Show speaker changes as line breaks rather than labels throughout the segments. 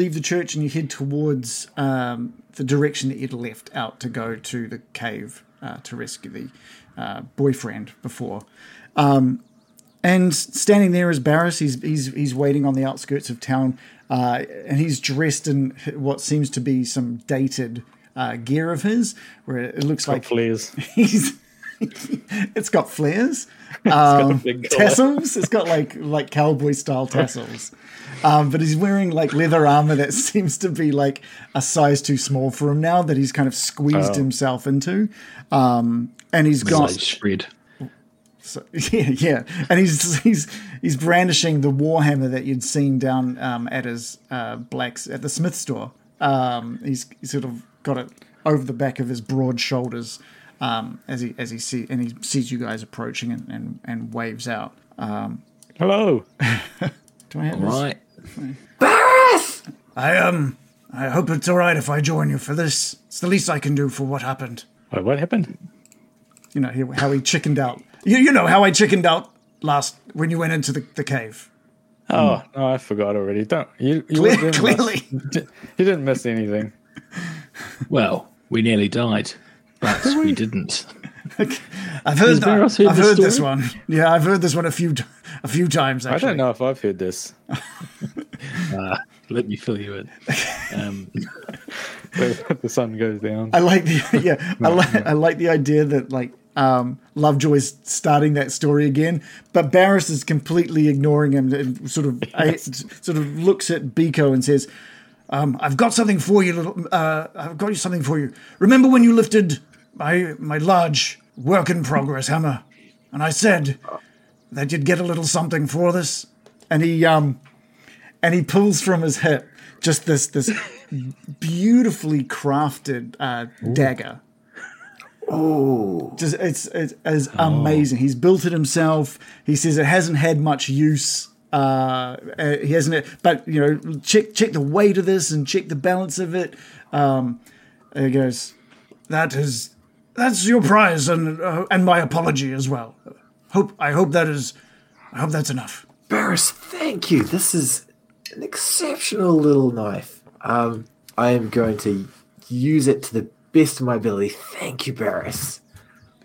leave the church and you head towards um, the direction that you'd left out to go to the cave uh, to rescue the uh, boyfriend before. Um, and standing there is Barris. He's he's he's waiting on the outskirts of town, uh, and he's dressed in what seems to be some dated uh, gear of his, where it looks like
flares.
he's. it's got flares, um,
big collar.
tassels. It's got like like cowboy style tassels, um, but he's wearing like leather armor that seems to be like a size too small for him now. That he's kind of squeezed
Oh.
himself into, um, and he's got
Size spread.
so, yeah, yeah, and he's he's he's brandishing the warhammer that you'd seen down um, at his uh, blacks at the Smith store. Um, he's, he's sort of got it over the back of his broad shoulders um, as he as he see and he sees you guys approaching and and, and waves out. Um,
Hello.
do I have this?
Right.
I um I hope it's all right if I join you for this. It's the least I can do for what happened.
Wait, what happened?
You know how he chickened out. You you know how I chickened out last when you went into the, the cave.
Oh, no, I forgot already. Don't you? you
Clear-
didn't
clearly.
miss, you didn't miss anything.
Well, we nearly died, but we didn't.
I've heard
Has
that.
Heard
I've
this
heard this one. Yeah, I've heard this one a few t- a few times.
I don't know if I've heard this.
Let me fill you in. Um,
the sun goes down.
I like the yeah. I like I like the idea that like um, Lovejoy's starting that story again, but Barris is completely ignoring him and sort of I, sort of looks at Biko and says, um, "I've got something for you. Little, uh, I've got you something for you. Remember when you lifted my my large work in progress hammer, and I said that you'd get a little something for this." And he um and he pulls from his hip just this this beautifully crafted uh, dagger. Oh, just it's it's, it's amazing. He's built it himself. He says it hasn't had much use. Uh, uh, he hasn't, but you know, check check the weight of this and check the balance of it. Um, he goes, "That is that's your prize and uh, and my apology as well. Hope I hope that is I hope that's enough."
Barris, thank you. This is an exceptional little knife. Um, I am going to use it to the best of my ability. Thank you, Barris.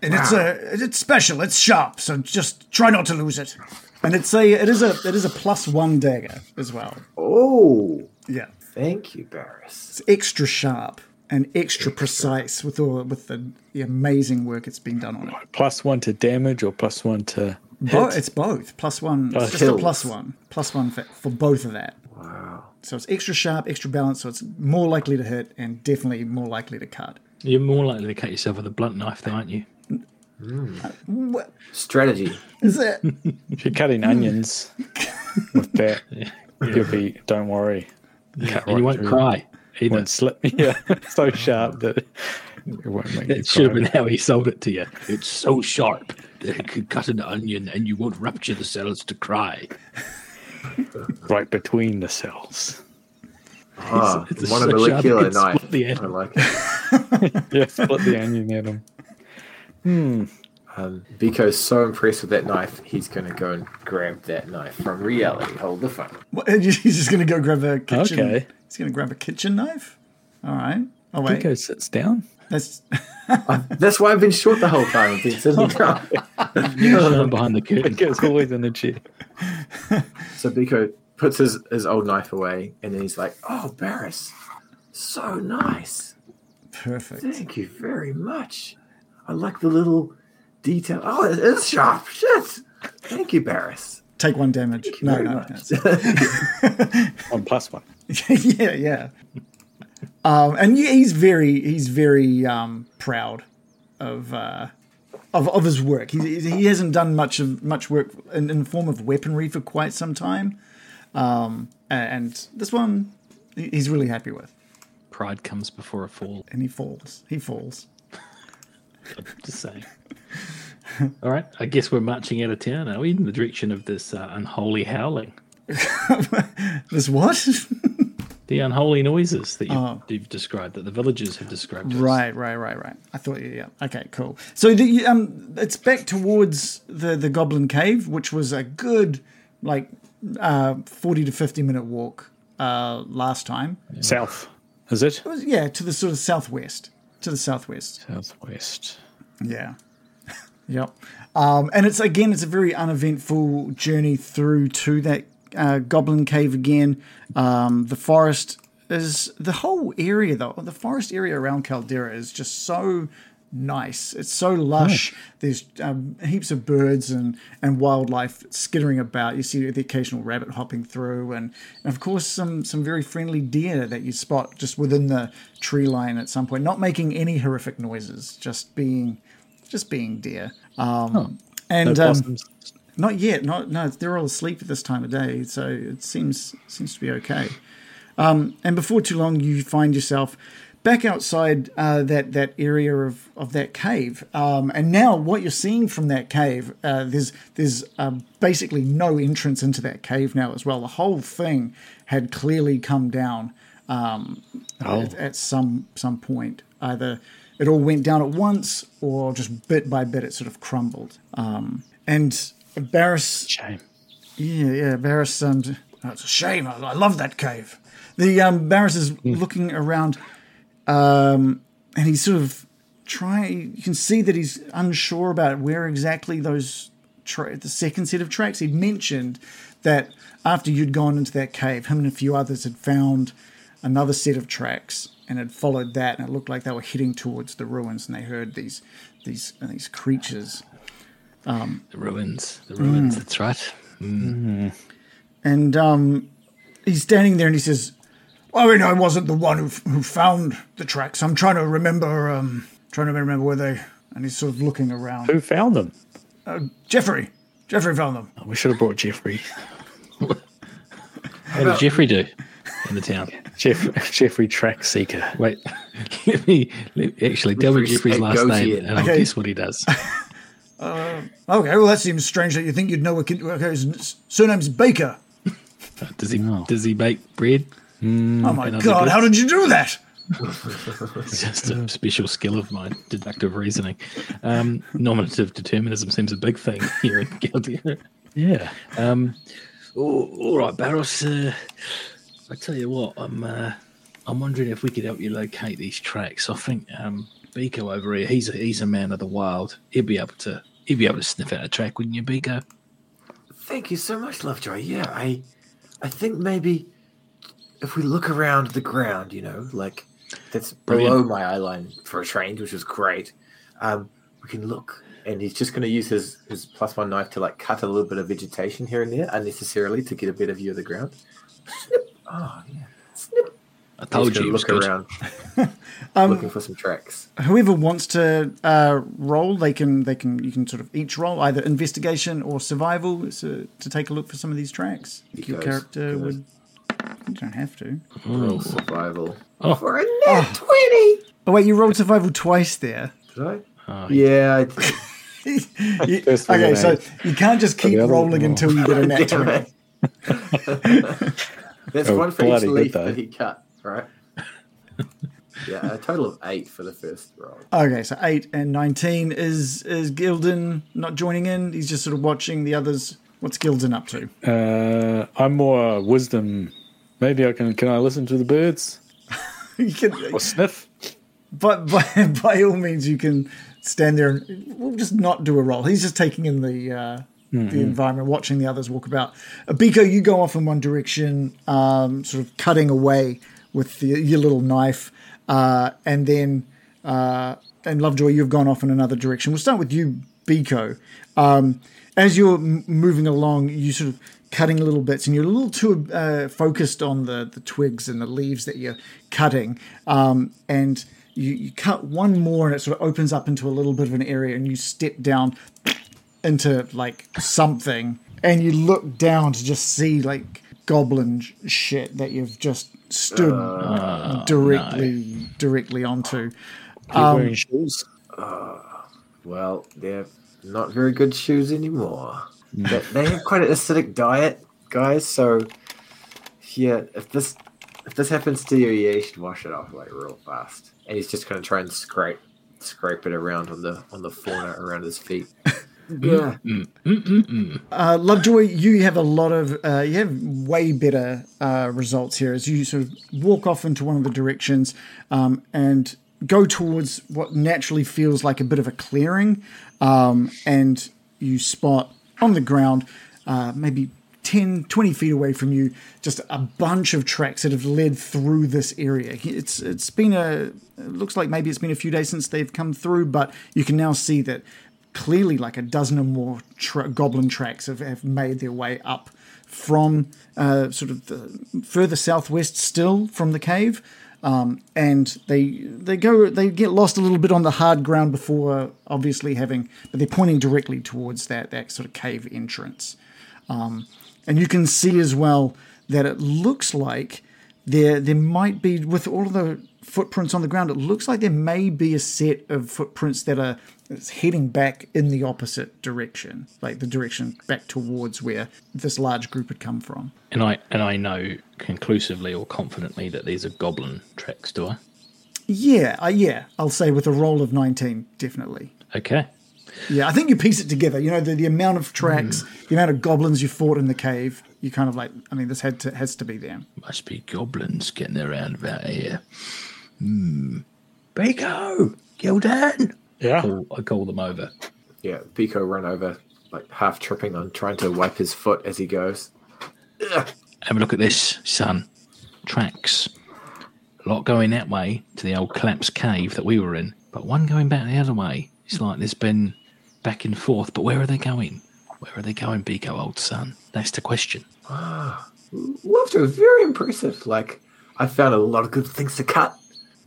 And it's a it's special. It's sharp, so just try not to lose it. And it's a it is a it is a plus one dagger as well.
Oh,
Yeah,
thank you, Barris.
it's extra sharp and extra precise with all with the, the amazing work it's been done on it.
Plus one to damage or plus one to
Bo-
hit?
it's both plus one.
Plus
It's just a plus one, plus one for, for both of that.
Wow.
So it's extra sharp, extra balanced, so it's more likely to hit and definitely more likely to cut.
you're more likely to cut yourself with a blunt knife, though, aren't you?
What
Strategy.
is it?
If you're cutting mm. onions with that, you'll be. Don't worry. Cut
And you won't
through.
cry either.
Won't slip. Yeah, so sharp that it won't make you
should have been how he sold it to you. It's so sharp that it could cut an onion and you won't rupture the cells to cry.
right between the cells.
Ah,
it's a
one
so sharp
molecular
it can
knife.
split the
I like it.
Yeah, split the onion at him.
Um, Biko's so impressed with that knife, he's going to go and grab that knife from reality. Hold the phone.
What, he's just going to go grab a kitchen.
Okay.
He's going to grab a kitchen knife. All right. Oh wait,
Biko sits down.
that's
That's why I've been short the whole time. I've been sitting down.
Someone behind the curtain.
Biko's always in the chair.
So Biko puts his, his old knife away, and then he's like, "Oh, Barris, so nice.
perfect.
Thank you very much. I like the little detail. Oh, it is sharp. Shit. Thank you, Barris.
Take one damage. No,
very
no.
much.
On plus one.
yeah, yeah. Um, and yeah, he's very, he's very um, proud of, uh, of of his work. He he hasn't done much of much work in, in the form of weaponry for quite some time, um, and this one he's really happy with.
Pride comes before a fall.
And he falls. He falls.
Just saying. All right, I guess we're marching out of town, are we? In the direction of this uh, unholy howling,
This what?
the unholy noises that you've,
Oh.
you've described, that the villagers have described. to us.
Right, right, right, right. I thought, you yeah, okay, cool. So the, um, it's back towards the the Goblin Cave, which was a good like uh, forty to fifty minute walk uh, last time.
South, is it?
It was, yeah, to the sort of southwest. To the southwest.
Southwest.
Yeah. Yep. Um, and it's again, it's a very uneventful journey through to that uh, goblin cave again. Um, the forest is the whole area though. The forest area around Kalderra is just so nice. It's so lush. There's um, heaps of birds and, and wildlife skittering about. You see the occasional rabbit hopping through, and, and of course some some very friendly deer that you spot just within the tree line at some point, not making any horrific noises, just being just being deer. Um, and
No
um, not yet. Not no. They're all asleep at this time of day, so it seems seems to be okay. Um, and before too long, you find yourself back outside uh, that that area of, of that cave. Um, and now, what you're seeing from that cave, uh, there's there's um, basically no entrance into that cave now as well. The whole thing had clearly come down um,
Oh.
at, at some some point. Either it all went down at once, or just bit by bit, it sort of crumbled. Um, and Barris
Shame.
yeah, yeah. Barris, um, oh, it's a shame. I, I love that cave. The um, Barris is looking around, um, and he's sort of trying. You can see that he's unsure about where exactly those tra- the second set of tracks. He'd mentioned that after you'd gone into that cave, him and a few others had found another set of tracks and had followed that, and it looked like they were heading towards the ruins, and they heard these these these creatures um,
The ruins. The ruins. Mm. That's right. Mm. Mm-hmm.
And um, he's standing there and he says, oh, I mean, I wasn't the one who, who found the tracks. I'm trying to remember, um, trying to remember where they. And he's sort of looking around.
Who found them?
Uh, Jeffrey, Jeffrey found them.
Oh, we should have brought Jeffrey.
What did Jeffrey do in the town?
Jeff, Jeffrey Track Seeker.
Wait, let me let, actually tell me
Jeffrey
Jeffrey's last
Scagotian.
name, and I'll guess what he does.
Okay, well, that seems strange that you think you'd know. A kid, okay, his surname's Baker.
Does he does he bake bread?
oh my
and
god, how did you do that?
It's just a special skill of mine, deductive reasoning. Um, nominative determinism seems a big thing here in Kalderra.
Yeah.
Um, all, all right, Barros. Uh, I tell you what, I'm uh, I'm wondering if we could help you locate these tracks. I think um, Biko over here, he's a, he's a man of the wild. He'd be able to he'd be able to sniff out a track, wouldn't you, Biko?
Thank you so much, Lovejoy. Yeah, I, I think maybe if we look around the ground, you know, like that's below my eye line for a change, which is great. Um, we can look, and he's just going to use his his plus one knife to like cut a little bit of vegetation here and there unnecessarily to get a better view of the ground. Snip. Oh yeah. Snip.
I
He's
told
gonna
you
look
good.
around,
Um,
looking for some tracks.
Whoever wants to uh, roll, they can they can you can sort of each roll either investigation or survival so, to take a look for some of these tracks. If your
Because-
character
because-
would, you don't have to.
Roll survival
Oh.
for a nat twenty.
Oh wait, you rolled survival twice there.
Did I?
Oh,
Yeah. I
You- okay, so you can't just keep rolling
oh.
until you get a nat 20.
it. That's
Oh,
one for each leaf that he cut, right? yeah, a total of eight for the first roll.
Okay, so 8 and 19. Is is Gildan not joining in? He's just sort of watching the others. What's Gildan up to?
Uh, I'm more wisdom. Maybe I can. Can I listen to the birds
You can,
or sniff?
but by, by all means, you can stand there and we'll just not do a roll. He's just taking in the uh, the environment, watching the others walk about. Uh, Biko, you go off in one direction, um, sort of cutting away with the, your little knife, uh, and then uh, and Lovejoy, you've gone off in another direction. We'll start with you, Biko. Um, as you're m- moving along, you sort of cutting little bits, and you're a little too uh, focused on the the twigs and the leaves that you're cutting, um, and you, you cut one more, and it sort of opens up into a little bit of an area, and you step down into like something, and you look down to just see like goblin sh- shit that you've just stood ah, directly directly onto.
Keep wearing um, shoes.
Ah, well, they're not very good shoes anymore. But they have quite an acidic diet, guys. So, yeah, if this if this happens to you, yeah, you should wash it off like real fast. And he's just going to try and scrape scrape it around on the on the fauna around his feet. Yeah.
Uh, Lovejoy, you have a lot of, uh, you have way better uh, results here as you sort of walk off into one of the directions um, and go towards what naturally feels like a bit of a clearing, um, and you spot on the ground, uh, maybe 10, 20 feet away from you, just a bunch of tracks that have led through this area. It's it's been a it looks like maybe it's been a few days since they've come through, but you can now see that clearly like a dozen or more tra- goblin tracks have, have made their way up from uh, sort of the further southwest still from the cave. Um, and they they go they get lost a little bit on the hard ground before obviously having but they're pointing directly towards that that sort of cave entrance um, and you can see as well that it looks like there there might be with all of the footprints on the ground it looks like there may be a set of footprints that are it's heading back in the opposite direction like the direction back towards where this large group had come from
And I and I know conclusively or confidently that these are goblin tracks, do I?
yeah uh, yeah i'll say with a roll of 19 definitely
Okay.
Yeah, I think you piece it together. You know, the, the amount of tracks, the amount of goblins you fought in the cave. You kind of like, I mean, this had to has to be them.
Must be goblins getting around about here. Hmm. Biko! Gildan!
Yeah.
Call, I call them over.
Yeah. Biko run over, like half tripping on trying to wipe his foot as he goes. Ugh.
Have a look at this, son. Tracks. A lot going that way to the old collapsed cave that we were in, but one going back the other way. It's like there's been back and forth, but where are they going? Where are they going, Biko, old son? That's the question.
Lovejoy, very impressive. Like I found a lot of good things to cut,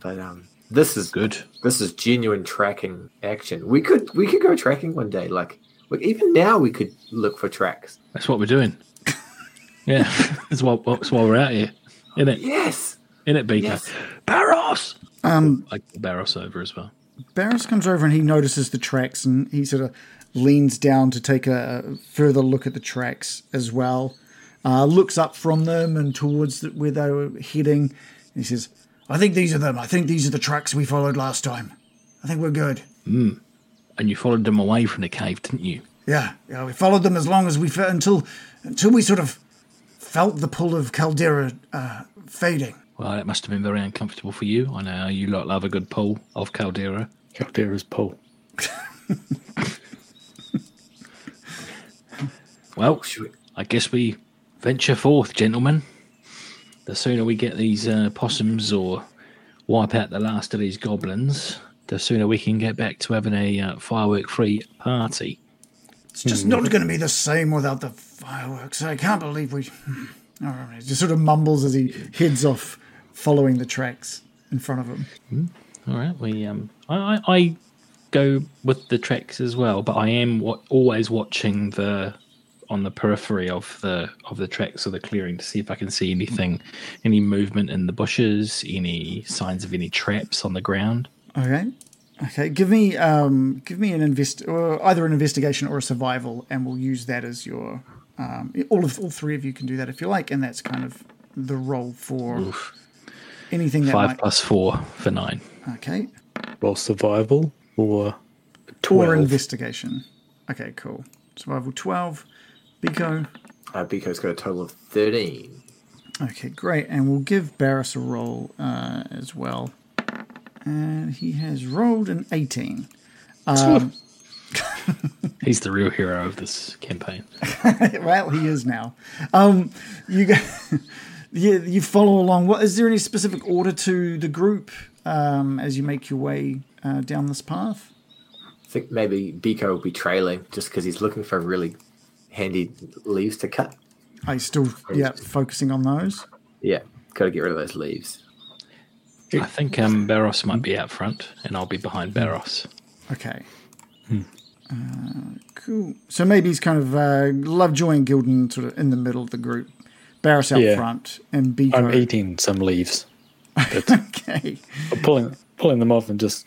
but um, this is
Good.
This is genuine tracking action. We could we could go tracking one day. Like, like even now we could look for tracks.
That's what we're doing. yeah, that's why, that's why we're out here. In it,
Yes.
in it, Biko.
Yes.
Barros!
Um,
like call Barros over as well.
Barris comes over and he notices the tracks and he sort of leans down to take a further look at the tracks as well. Uh, looks up from them and towards the, where they were heading. He says, I think these are them. I think these are the tracks we followed last time. I think we're good.
And you followed them away from the cave, didn't you?
Yeah, yeah, we followed them as long as we fe- until until we sort of felt the pull of Kalderra uh, fading.
Well, that must have been very uncomfortable for you. I know you lot love a good pull of Kalderra.
Kalderra's pull.
Well,
we-
I guess we venture forth, gentlemen. The sooner we get these uh, possums or wipe out the last of these goblins, the sooner we can get back to having a uh, firework-free party.
It's just not going to be the same without the fireworks. I can't believe we. He just sort of mumbles as he heads off, following the tracks in front of him.
All right, we um, I, I, I go with the tracks as well, but I am wa- always watching the on the periphery of the of the tracks of the clearing to see if I can see anything, any movement in the bushes, any signs of any traps on the ground.
Okay, okay. Give me, um, give me an invest, or either an investigation or a survival, and we'll use that as your. Um, all of all three of you can do that if you like, and that's kind of the role for anything that
Five
might.
plus four for nine.
Okay,
Well, survival or
or investigation. Okay, cool. Survival twelve. Biko.
Uh, Biko's got a total of thirteen.
Okay, great. And we'll give Barris a roll uh, as well. And he has rolled an 18.
He's the real hero of this campaign.
well, he is now. Um, you go, you, you follow along. What is there any specific order to the group um, as you make your way uh, down this path?
I think maybe Biko will be trailing just because he's looking for a really handy leaves to cut.
Are you still yeah focusing on those?
Yeah, got to get rid of those leaves.
I think um, Barros might be out front, and I'll be behind Barros.
Okay. Uh, cool. So maybe he's kind of uh, Lovejoy and Gildan sort of in the middle of the group. Barris out
Yeah.
front and Biko.
I'm eating some leaves, but
Okay.
pulling pulling them off and just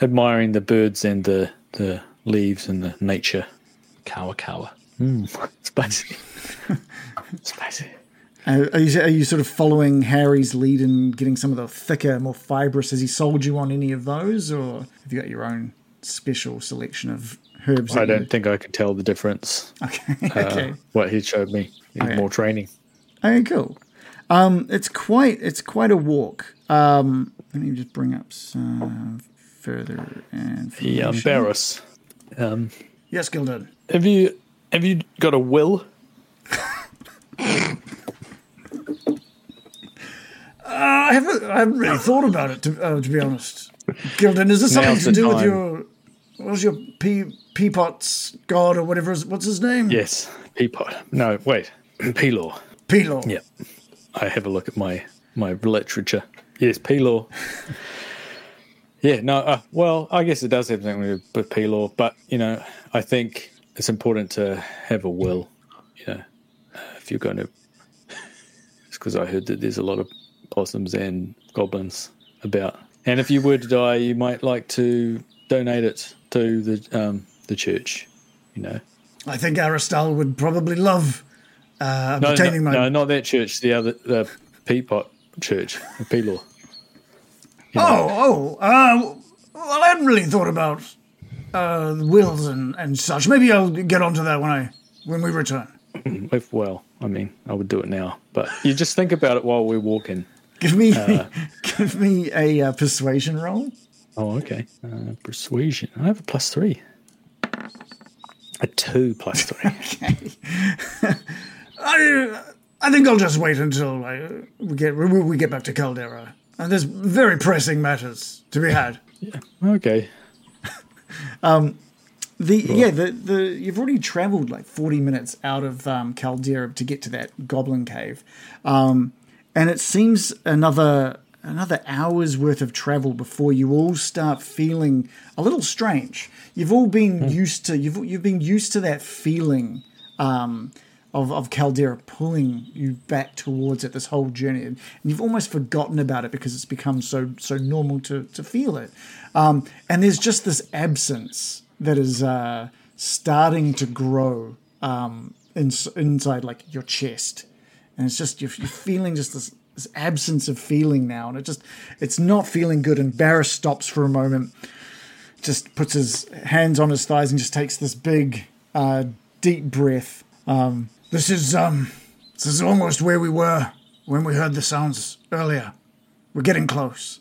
admiring the birds and the the leaves and the nature.
Kawa Kawa.
Spicy, spicy.
Uh, are, you, are you sort of following Harry's lead and getting some of the thicker, more fibrous? Has he sold you on any of those, or have you got your own special selection of herbs.
I don't think I could tell the difference.
Okay.
Uh,
okay.
What he showed me, He
Okay.
more training.
Okay, cool. Um, it's quite it's quite a walk. Um, let me just bring up some further information.
Yeah, um, Barris. Um,
Yes, Gildan.
have you have you got a will?
I haven't I haven't really thought about it to, uh, to be honest. Gildan, is this something
Now's
to
the
do with
time.
your what's your pea peapots god or whatever? Is, what's his name?
Yes, Peapod. No, wait, Pelor.
Pelor.
Yeah, I have a look at my my literature. Yes, Pelor. yeah, no. Uh, well, I guess it does have something to do with Pelor, but you know, I think it's important to have a will. You know, if you're going to, it's because I heard that there's a lot of possums and goblins about, and if you were to die, you might like to donate it to the um, the church. You know,
I think Aristal would probably love uh,
no, no,
obtaining my.
no, not that church. The other, the Peapot Church, the Pelor.
Oh, oh. Uh, well, I hadn't really thought about uh, wills and, and such. Maybe I'll get onto that when I when we return.
If well, I mean, I would do it now, but you just think about it while we're walking.
Give me give me a uh, persuasion roll.
Oh, okay. Uh, persuasion. I have a plus three. A two plus three. okay.
I I think I'll just wait until I, we get we, we get back to Kalderra. And there's very pressing matters to be had. Yeah.
okay.
The yeah the the you've already travelled like forty minutes out of um, Kalderra to get to that goblin cave, um, and it seems another another hour's worth of travel before you all start feeling a little strange. You've all been used to you've you've been used to that feeling um, of of Kalderra pulling you back towards it this whole journey, and you've almost forgotten about it because it's become so so normal to to feel it. Um, and there's just this absence that is uh, starting to grow um, in, inside like your chest, and it's just you're, you're feeling just this, this absence of feeling now, and it just it's not feeling good. And Barris stops for a moment, just puts his hands on his thighs, and just takes this big, uh, deep breath. Um, this is um, this is almost where we were when we heard the sounds earlier. We're getting close.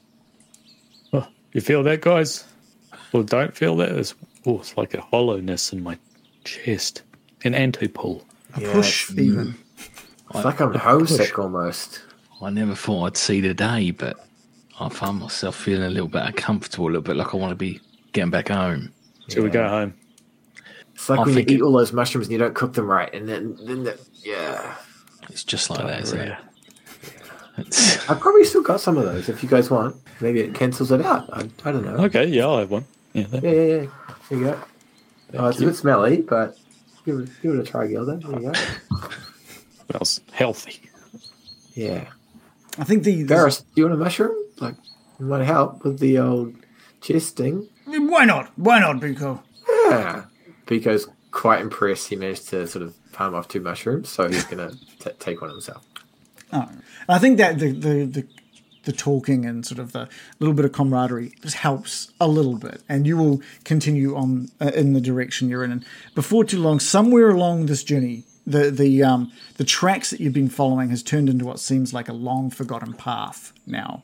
Oh, you feel that, guys? Well, don't feel that. It's, oh, it's like a hollowness in my chest. An anti-pull.
A
Yeah,
push,
it's-
even.
It's like I'm homesick almost.
I never thought I'd see the day, but I find myself feeling a little bit uncomfortable, a little bit like I want to be getting back home.
Shall we go home?
It's like
I
when you eat
it-
all those mushrooms and you don't cook them right, and then then the, yeah.
It's just like that, isn't it?
Yeah.
It's,
I've probably still got some of those if you guys want. Maybe it cancels it out. I, I don't know.
Okay, yeah, I'll have one. Yeah,
Yeah, yeah, yeah. There you go. oh, it's
you.
a bit smelly, but give it, give it a try, Gilda. There you go.
smells healthy.
Yeah.
I think the, the
Barris, do you want a mushroom? Like, it might help with the old chest thing.
why not? Why not, Biko?
Yeah. Biko's quite impressed. He managed to sort of palm off two mushrooms, so he's going to take one himself.
Oh. I think that the, the the the talking and sort of the little bit of camaraderie just helps a little bit, and you will continue on uh, in the direction you're in. And before too long, somewhere along this journey, the the um the tracks that you've been following has turned into what seems like a long forgotten path now.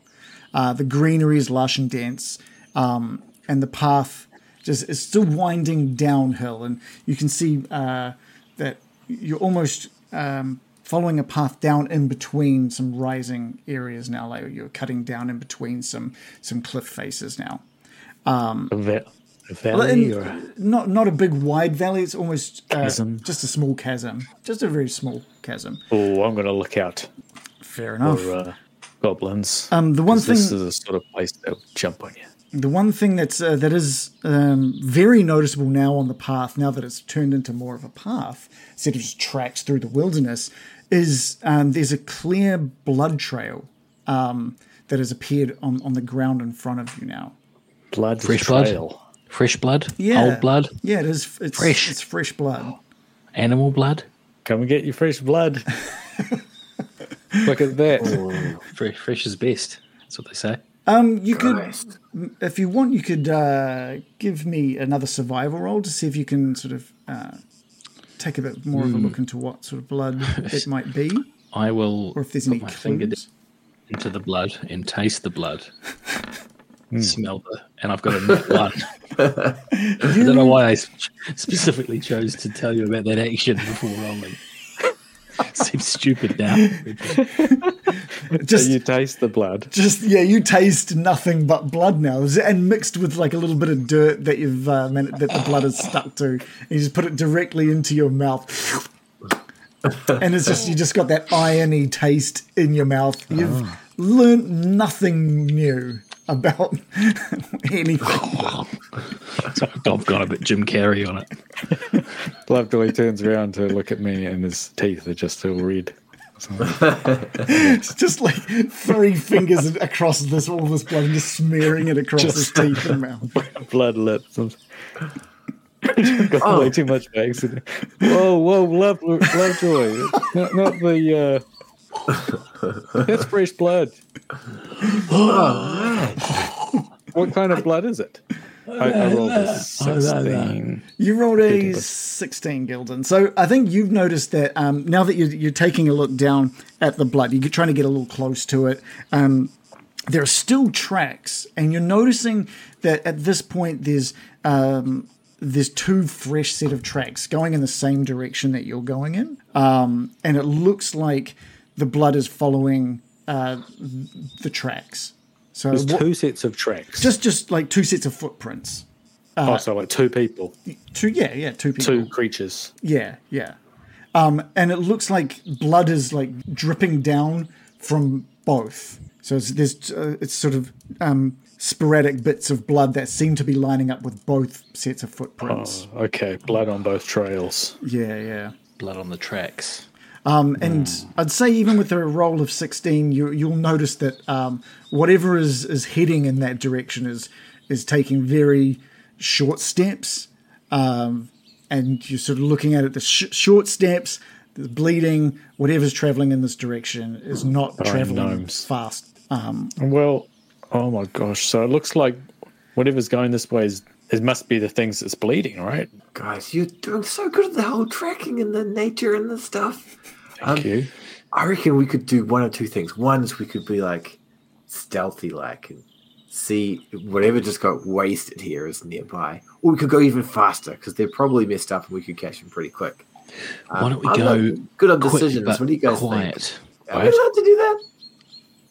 Uh, the greenery is lush and dense, um, and the path just is still winding downhill, and you can see uh, that you're almost um, following a path down in between some rising areas now. Like you're cutting down in between some some cliff faces now.
A, va- a valley
in-
or
not not a big wide valley. It's almost uh,
Chasm.
just a small chasm, just a very small chasm.
oh, I'm going to look out
Fair enough.
for uh, goblins.
Um, the one
'Cause this is a sort of place they'll jump on you.
The one thing that's uh, that is um, very noticeable now on the path, now that it's turned into more of a path instead of just tracks through the wilderness, is um, there's a clear blood trail um, that has appeared on, on the ground in front of you now.
Blood
Fresh blood? fresh blood,
Yeah,
old blood,
Yeah, it is. It's
Fresh.
It's fresh blood.
animal blood.
Come and get your fresh blood. Look at that.
Fresh, fresh is best. That's what they say.
Um, you could, if you want, you could uh, give me another survival roll to see if you can sort of uh, take a bit more of a look into what sort of blood it might be,
I will
or if there's
put
any
my finger
clues.
into the blood and taste the blood.
Hmm.
Smell the, and I've got a nat one. I don't know why I specifically chose to tell you about that action before rolling. Seems stupid now.
Just
so you taste the blood.
just yeah, you taste nothing but blood now, and mixed with like a little bit of dirt that you've uh, man- that the blood is stuck to. And you just put it directly into your mouth, and it's just you just got that irony taste in your mouth. You've learnt nothing new about anything.
So I've got a bit Jim Carrey on it.
Lovejoy turns around to look at me, and his teeth are just still red.
It's just like three fingers across this all this blood and just smearing it across his teeth and mouth.
blood lips. Got way oh. too much by accident. Whoa, whoa, love, Lovejoy. Not, not the. Uh, That's fresh blood. What kind of blood is it? I, I rolled a 16.
You rolled a 16, Gildan. So I think you've noticed that um, now that you're, you're taking a look down at the blood, you're trying to get a little close to it. Um, there are still tracks, and you're noticing that at this point there's um, there's two fresh set of tracks going in the same direction that you're going in, um, and it looks like the blood is following uh, the tracks. So
There's
what-
two sets of tracks.
just just like two sets of footprints.
oh, so like two people,
Two, yeah, yeah, two people.
two creatures.
Yeah, yeah. Um, and it looks like blood is like dripping down from both. So it's, there's uh, it's sort of um, sporadic bits of blood that seem to be lining up with both sets of footprints.
Oh, okay, blood on both trails.
Yeah, yeah.
Blood on the tracks.
Um, and I'd say even with a roll of sixteen, you you'll notice that um, whatever is is heading in that direction is is taking very short steps, um, and you're sort of looking at it. The sh- short steps, the bleeding, whatever's traveling in this direction is not traveling
gnomes.
fast. Um,
Well, oh my gosh! So it looks like whatever's going this way is it must be the things that's bleeding, right?
Guys, you're doing so good at the whole tracking and the nature and the stuff.
Thank
Um,
you.
I reckon we could do one or two things. One is we could be like stealthy, like and see whatever just got wasted here is nearby, or we could go even faster because they're probably messed up and we could catch them pretty quick.
Why don't we
I'm
go
not good on
quick
decisions?
but
What do you guys
quiet?
think? Are we allowed to do that?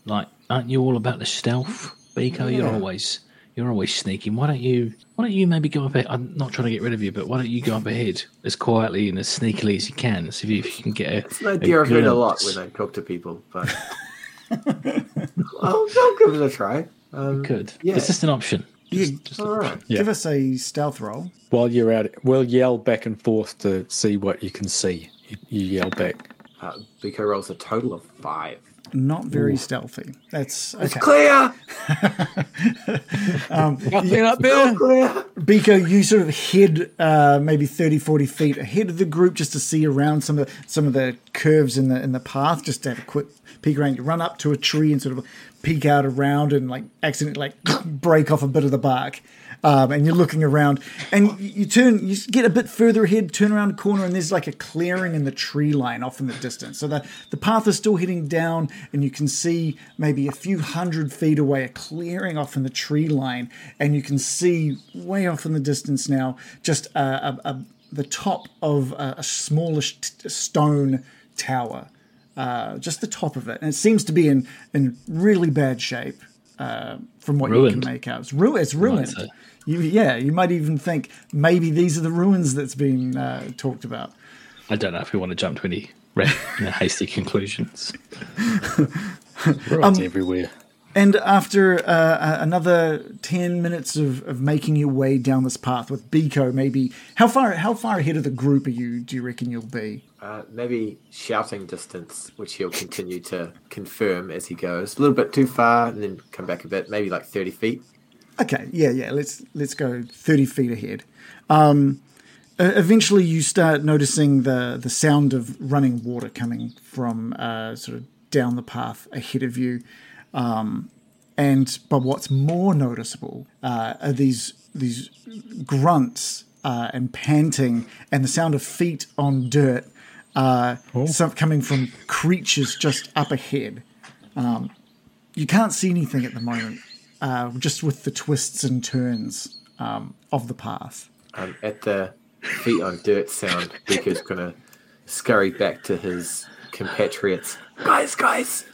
Like, aren't you all about the stealth, Biko? You're always you're always sneaking. Why don't you why don't you maybe go up ahead? I'm not trying to get rid of you, but why don't you go up ahead as quietly and as sneakily as you can? See if you can get a.
It's an idea I've heard a lot when I talk to people, but I'll, I'll give it a try. Um,
Good.
Yeah.
It's just an option.
yeah,
all right.
Give us a stealth roll.
While you're out, we'll yell back and forth to see what you can see. You, you yell back.
Uh, Biko rolls a total of five.
Not very stealthy. That's
It's
okay.
clear.
Nothing up there.
Clear.
Biko, you sort of hid uh, maybe 30, 40 feet ahead of the group just to see around some of the, some of the curves in the in the path, just to have a quick peek around. You run up to a tree and sort of peek out around and like accidentally like break off a bit of the bark. Um, and you're looking around, and you, turn, you get a bit further ahead, turn around a corner, and there's like a clearing in the tree line off in the distance. So the the path is still heading down, and you can see maybe a few hundred feet away a clearing off in the tree line, and you can see way off in the distance now just a, a, a, the top of a, a smallish t- stone tower, uh, just the top of it, and it seems to be in in really bad shape. Uh, from what you can make out, it's, ru- it's ruined.
Say.
You, yeah, you might even think maybe these are the ruins that's been uh, talked about.
I don't know if we want to jump to any ra- you know, hasty conclusions.
Right everywhere.
And after uh, another ten minutes of, of making your way down this path with Biko, maybe how far how far ahead of the group are you? Do you reckon you'll be?
Uh, maybe shouting distance, which he'll continue to confirm as he goes. A little bit too far, and then come back a bit, maybe like thirty feet.
Okay, yeah, yeah. Let's let's go thirty feet ahead. Um, eventually, you start noticing the the sound of running water coming from uh, sort of down the path ahead of you, um, and but what's more noticeable uh, are these these grunts uh, and panting and the sound of feet on dirt uh, some, coming from creatures just up ahead. Um, you can't see anything at the moment, uh, just with the twists and turns um, of the path.
Um, at the feet on dirt sound, Beaker's gonna scurry back to his compatriots. Guys, guys,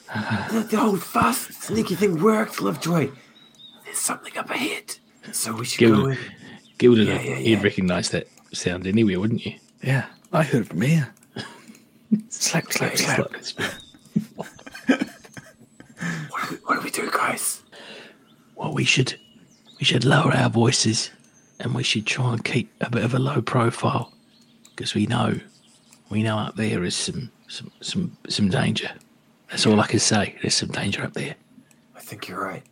the, the old fast sneaky thing worked, Lovejoy. There's something up ahead, so we should go
Gilda,
in.
Gilda
Yeah, yeah,
you'd
yeah.
recognise that sound anywhere, wouldn't you?
Yeah, I heard it from here. slap, slap,
It's
slap.
What do we, what do we do, guys?
Well, we should we should lower our voices, and we should try and keep a bit of a low profile, because we know we know up there is some some some some danger. That's all I can say. There's some danger up there.
I think you're right.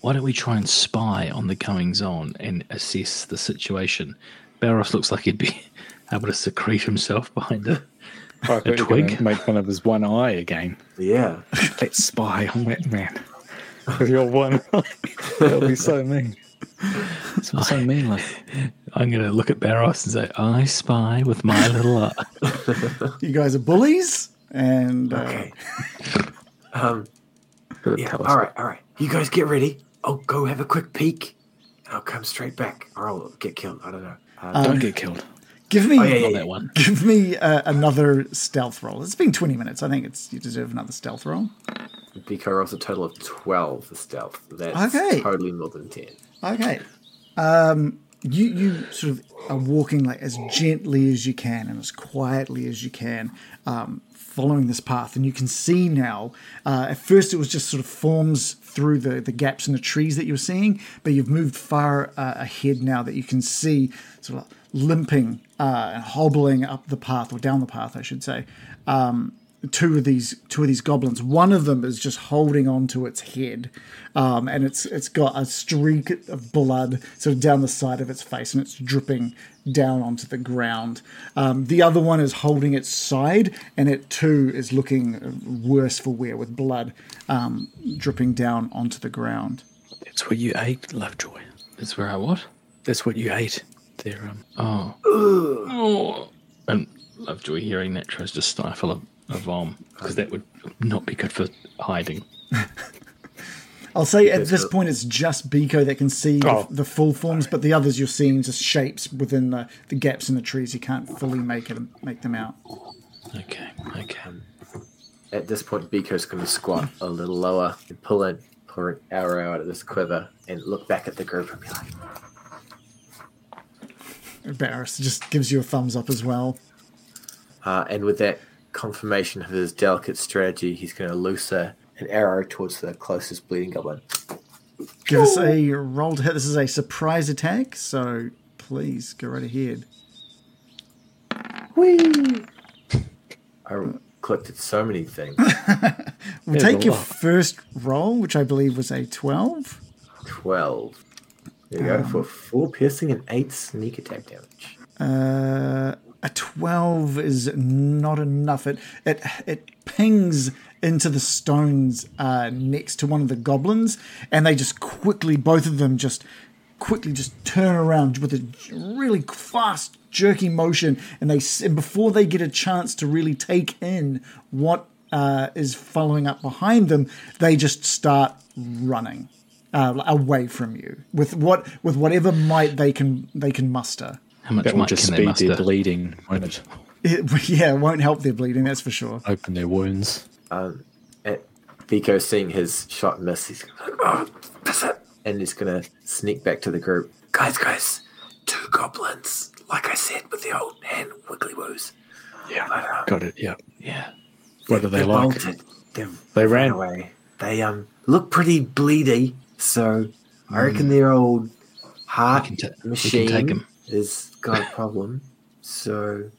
Why don't we try and spy on the goings on and assess the situation? Barros looks like he'd be able to secrete himself behind a,
I
a twig.
A twig. Make fun of his one eye again.
Yeah.
Let's spy on that man. With your one eye. That'll be so mean. It's so mean. Like,
I'm going to look at Barros and say, I spy with my little eye.
You guys are bullies, and uh,
Okay. um. Yeah. All right. All right. You guys get ready. I'll go have a quick peek, and I'll come straight back, or I'll get killed. I don't know. Uh,
Don't get killed.
give me
oh yeah, yeah, yeah.
that one.
give me uh, another stealth roll. It's been twenty minutes. I think it's you deserve another stealth roll.
Biko rolls a total of twelve for stealth. That's
Okay.
totally more than ten.
Okay. Um, you you sort of are walking like as gently as you can and as quietly as you can, um, following this path, and you can see now. Uh, at first, it was just sort of forms through the the gaps in the trees that you were seeing, but you've moved far uh, ahead now that you can see sort of limping uh, and hobbling up the path or down the path, I should say. Um, two of these two of these goblins. One of them is just holding on to its head, um, and it's it's got a streak of blood sort of down the side of its face, and it's dripping down onto the ground. Um, the other one is holding its side, and it too is looking worse for wear, with blood um, dripping down onto the ground.
That's what you ate, Lovejoy.
That's where I what?
That's what you ate. There, um,
Oh. oh. And Lovejoy hearing that tries to stifle a, a vom because that would not be good for hiding.
I'll say at this point it's just Biko that can see the,
Oh.
the full forms, but the others you're seeing just shapes within the, the gaps in the trees. You can't fully make it make them out.
Okay, okay.
At this point, Biko's going to squat a little lower and pull an pull an arrow out of this quiver and look back at the group and be like,
"Embarrassed." just gives you a thumbs up as well.
uh, and with that confirmation of his delicate strategy, he's going to loose a, an arrow towards the closest bleeding goblin.
Give us a roll to hit. This is a surprise attack, so please go right ahead.
I collected so many things.
We'll
There's
take your
lot.
first roll, which I believe was a 12.
12. There you go, for 4 piercing and 8 sneak attack damage.
Uh, a 12 is not enough. It, it, it pings into the stones uh, next to one of the goblins, and they just quickly, both of them just quickly just turn around with a really fast, jerky motion, and they and before they get a chance to really take in what uh, is following up behind them, they just start running uh, away from you with what with whatever might they can they can muster.
How much
that will
might
just
can they
speed their bleeding, won't it?
It, yeah, it won't help their bleeding, that's for sure.
Open their wounds.
Um, at Biko seeing his shot miss, he's like, oh, that's it. And he's going to sneak back to the group. Guys, guys, two goblins. Like I said with the old hand wiggly woos.
Yeah,
But, um,
got it. Yeah.
Yeah.
What are they
They
like?
bolted. They,
They ran.
away. They um look pretty bleedy, so I reckon their old heart
We can ta- we can
machine
take 'em.
Has got a problem. So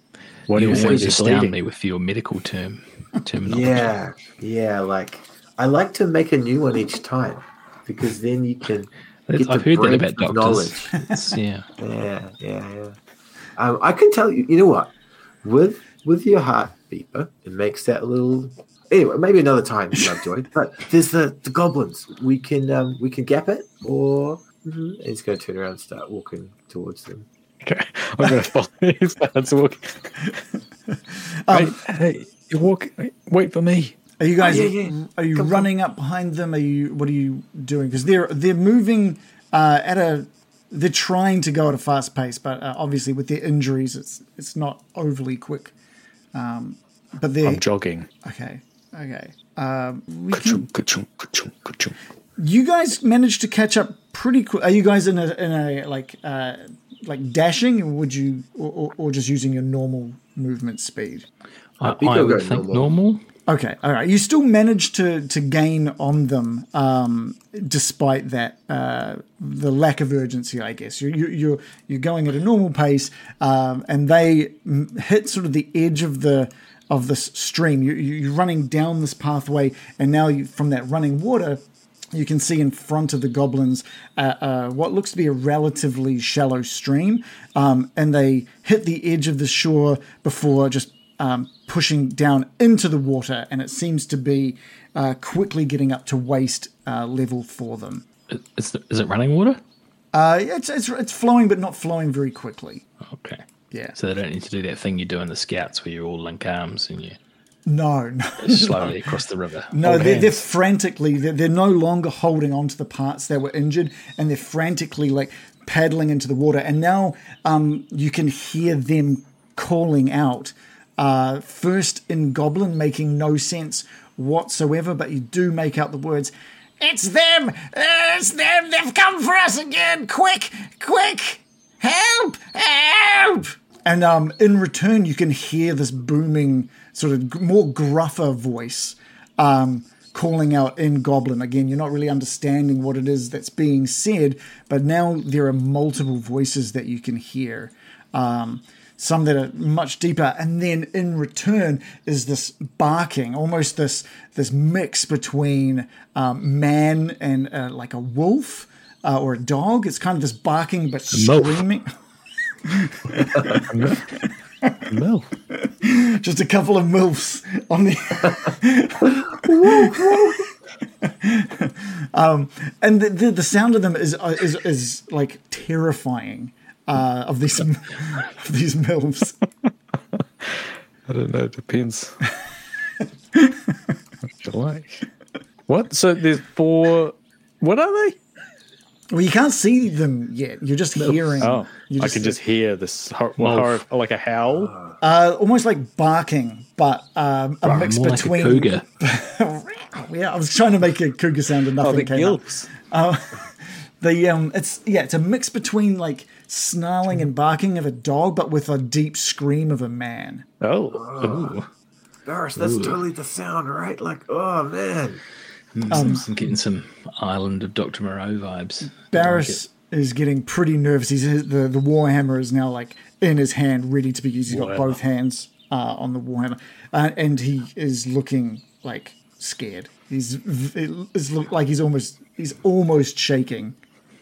What
You always astound me with your medical term terminology.
yeah, yeah, like I like to make a new one each time because then you can. Get
I've
the
heard that about
of
doctors.
knowledge.
Yeah.
Yeah, yeah, yeah. Um, I can tell you. You know what? With with your heart beeper, it makes that a little anyway, maybe another time, Lovejoy. but there's the, the goblins. We can um, we can gap it, or mm-hmm. he's going to turn around and start walking towards them.
Okay, I'm going to follow his plans. Walk.
Um,
hey, hey, you walk. Wait for me.
Are you guys?
Oh, yeah, yeah.
Are you
Come
running up behind them? Are you? What are you doing? Because they're they're moving uh, at a. They're trying to go at a fast pace, but uh, obviously with their injuries, it's it's not overly quick. Um, but they're
I'm jogging.
okay. Okay. Um,
Ka-chung, ka-chung, ka-chung, ka-chung.
you guys managed to catch up pretty quick. Are you guys in a in a like uh, like dashing, or would you, or, or, or just using your normal movement speed?
I,
think
I
I'll
would think
normal.
normal.
Okay, all right. You still managed to to gain on them, um, despite that uh, the lack of urgency. I guess you, you, you're you're going at a normal pace, um, and they hit sort of the edge of the of this stream. You, you- you're running down this pathway, and now you, from that running water, you can see in front of the goblins uh, uh, what looks to be a relatively shallow stream, um, and they hit the edge of the shore before just um, pushing down into the water, and it seems to be uh, quickly getting up to waist uh, level for them.
Is, is it running water?
Uh, it's, it's it's flowing, but not flowing very quickly.
Okay.
Yeah.
So they don't need to do that thing you do in the scouts where you all link arms and you
No, no.
slowly across the river.
No, they're, they're frantically. They're, they're no longer holding on to the parts that were injured, and they're frantically like paddling into the water. And now um, you can hear them calling out. Uh, first in Goblin, making no sense whatsoever, but you do make out the words. It's them! It's them! They've come for us again! Quick! Quick! Help! Help! And um, in return, you can hear this booming, sort of more gruffer voice um, calling out in Goblin. Again, you're not really understanding what it is that's being said, but now there are multiple voices that you can hear. Um, some that are much deeper, and then in return is this barking, almost this this mix between um, man and uh, like a wolf uh, or a dog. It's kind of this barking but screaming.
No.
just a couple of milfs on the um and the, the, the sound of them is uh, is is like terrifying uh of these of these milfs
I don't know. It depends. what you like. What? So there's four. What are they?
Well you can't see them yet you're just hearing
Oh,
you
I can just hear this hor- horror, like a howl.
uh almost like barking but um a
Right,
mix
more
between
like a cougar.
yeah i was trying to make a cougar sound and
Oh,
nothing
the
came up.
gills.
The um, it's yeah, it's a mix between like snarling and barking of a dog, but with a deep scream of a man.
Oh, ooh.
Barris, that's totally the sound, right? Like, oh man.
I'm getting some Island of Dr. Moreau vibes.
Barris is getting pretty nervous. He's the the warhammer is now like in his hand, ready to be used. He's got
Wow.
both hands uh, on the warhammer, uh, and he is looking like scared. He's it is look like he's almost he's almost shaking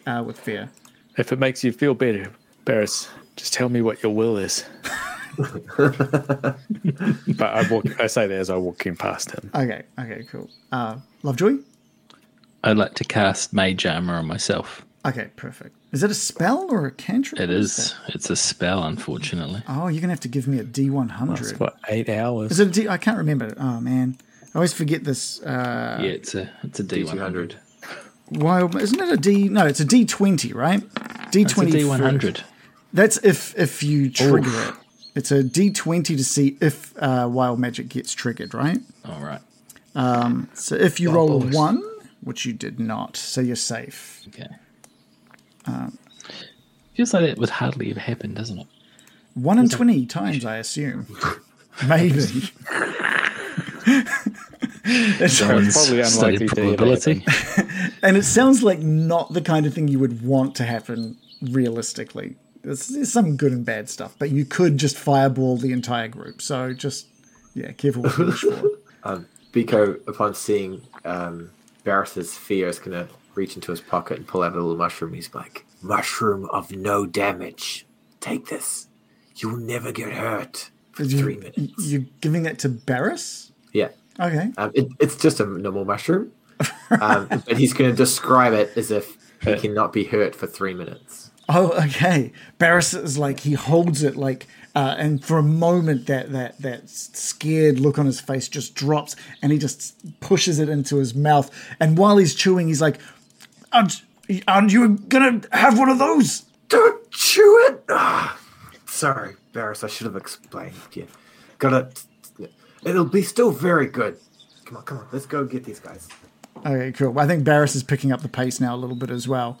uh, with fear.
if it makes you feel better, Barris, just tell me what your will is. but I walk. I say that as I walk in past him.
Okay, okay, cool. Uh, Lovejoy.
I'd like to cast Mage Armor on myself.
Okay, perfect. Is it a spell or a cantrip?
It
What
is.
that?
It's a spell, unfortunately.
Oh, you're gonna have to give me a D one
It's
hundred.
what eight hours.
Is it a D? I can't remember. Oh man, I always forget this. Uh,
yeah, it's a it's a D one hundred.
Why isn't it a D? No, it's a D twenty, right? D twenty.
D one hundred.
That's if if you trigger it. It's a D twenty to see if uh, wild magic gets triggered, right?
All right.
So if you roll a
boys.
one, which you did not, so you're safe.
Okay. Feels like that would hardly ever happen, doesn't it?
One in twenty times, I assume. Maybe. It's-
Someone's
probably
studied
unlikely to
probability.
and it sounds like not the kind of thing you would want to happen realistically. There's, there's some good and bad stuff, but you could just fireball the entire group. So just yeah, careful what you wish for.
Um, Biko, upon seeing um, Barris's fear, is going to reach into his pocket and pull out a little mushroom. He's like, Mushroom of no damage. Take this. You will never get hurt for
You-
three minutes.
You're giving that to Barris?
Yeah.
Okay.
Um, it, it's just a normal mushroom, um, but he's going to describe it as if he cannot be hurt for three minutes.
Oh, okay. Barris is like he holds it like, uh, and for a moment that that that scared look on his face just drops, and he just pushes it into his mouth. And while he's chewing, he's like, "Aren't, aren't you gonna have one of those?"
Don't chew it. Ah, sorry, Barris. I should have explained. Yeah, gotta. It'll be still very good. Come on, come on. Let's go get these guys.
Okay, cool. I think Barris is picking up the pace now a little bit as well.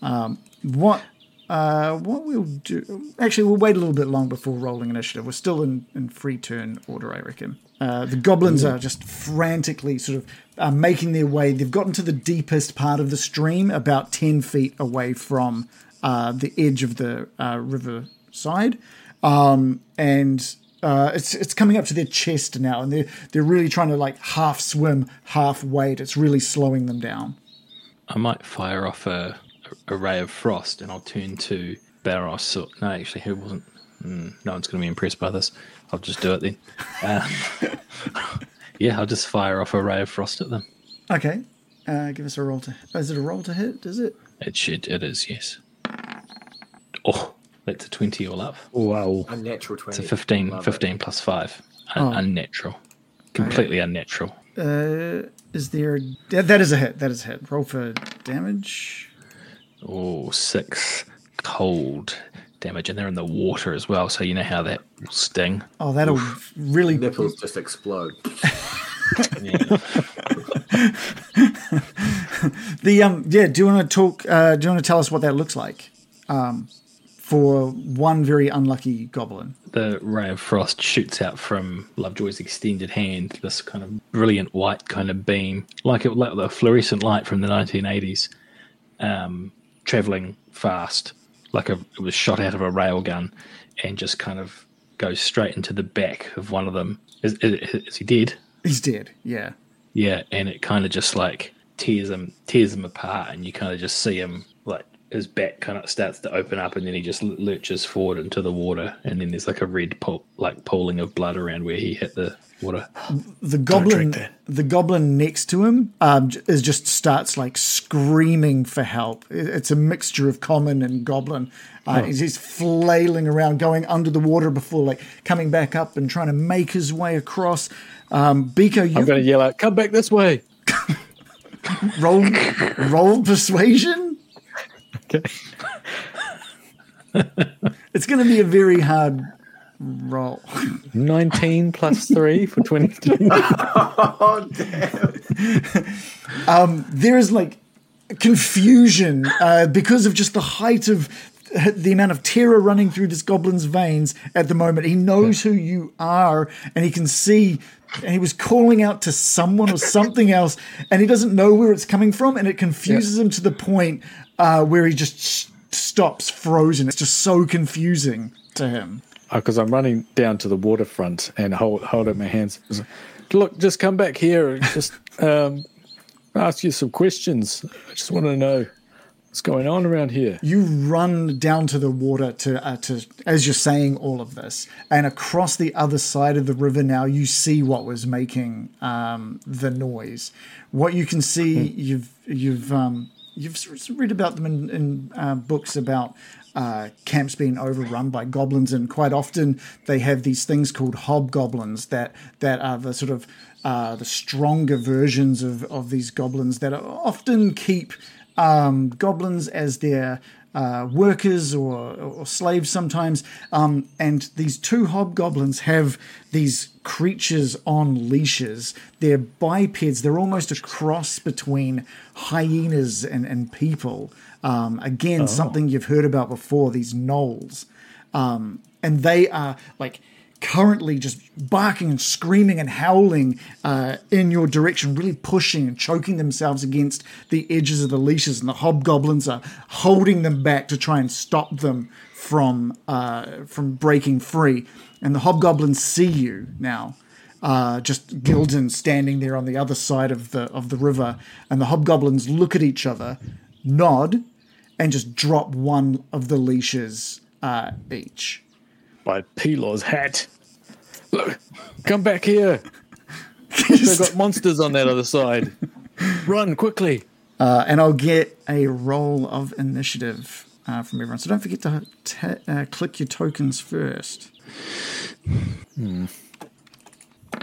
Um, what uh, what we'll do? Actually, we'll wait a little bit long before rolling initiative. We're still in, in free turn order, I reckon. Uh, the goblins are just frantically sort of uh, making their way. They've gotten to the deepest part of the stream, about ten feet away from uh, the edge of the uh, river side, um, and uh, it's it's coming up to their chest now, and they're they're really trying to like half swim, half wade. It's really slowing them down.
I might fire off a, a ray of frost, and I'll turn to Baros. So, no, actually, who wasn't? Mm, no one's going to be impressed by this. I'll just do it then. Um, yeah, I'll just fire off a ray of frost at them.
Okay, uh, give us a roll to. Is it a roll to hit? Is it?
It should. It is. Yes. Oh, that's a twenty all up.
Wow.
Unnatural
It's
twenty.
a 15,
Love it.
15 plus five. Un-
Oh.
Unnatural. Completely unnatural.
Uh, is there? A, that is a hit. That is a hit. Roll for damage.
Oh, six cold damage, and they're in the water as well. So you know how that will sting.
Oh, that'll really.
Nipples just explode.
Yeah.
The um, yeah. Do you want to talk? Uh, do you want to tell us what that looks like? Um, for one very unlucky goblin.
the ray of frost shoots out from Lovejoy's extended hand. This kind of brilliant white kind of beam, like it like the fluorescent light from the 1980s, um, traveling fast, like a, it was shot out of a railgun, and just kind of goes straight into the back of one of them. Is, is, is he dead?
He's dead. Yeah.
Yeah, and it kind of just like tears him tears him apart, and you kind of just see him his back kind of starts to open up, and then he just lurches forward into the water, and then there's like a red pool, like pooling of blood around where he hit the water.
the goblin the goblin next to him um, is just starts like screaming for help. It's a mixture of common and goblin. Uh, he's just flailing around going under the water before like coming back up and trying to make his way across. Um, Biko,
I'm
you
going to yell out, come back this way.
roll roll persuasion
Okay.
it's going to be a very hard roll
19 plus 3 for 22.
Oh damn!
there is like confusion uh, because of just the height of the amount of terror running through this goblin's veins at the moment. He knows who you are and he can see. And he was calling out to someone or something else, and he doesn't know where it's coming from, and it confuses him to the point uh, where he just stops frozen. It's just so confusing to him.
Because I'm running down to the waterfront and hold, hold up my hands. Look, just come back here and just um, ask you some questions. I just want to know what's going on around here.
you run down to the water to uh, to as you're saying all of this and across the other side of the river now you see what was making um, the noise what you can see you've you've um, you've read about them in, in uh, books about uh, camps being overrun by goblins and quite often they have these things called hobgoblins that that are the sort of uh, the stronger versions of, of these goblins that often keep um, goblins as their uh, workers or, or slaves sometimes. Um, and these two hobgoblins have these creatures on leashes. They're bipeds, they're almost a cross between hyenas and, and people. Um, again, something you've heard about before, these gnolls. Um, and they are like currently just barking and screaming and howling uh, in your direction, really pushing and choking themselves against the edges of the leashes, and the hobgoblins are holding them back to try and stop them from uh, from breaking free. And the hobgoblins see you now. Uh, just Gildan standing there on the other side of the of the river, and the hobgoblins look at each other, nod, and just drop one of the leashes uh, each.
By Pelor's hat. Look, come back here. They've got monsters on that other side. Run quickly.
Uh, and I'll get a roll of initiative uh, from everyone. So don't forget to ta uh, click your tokens first.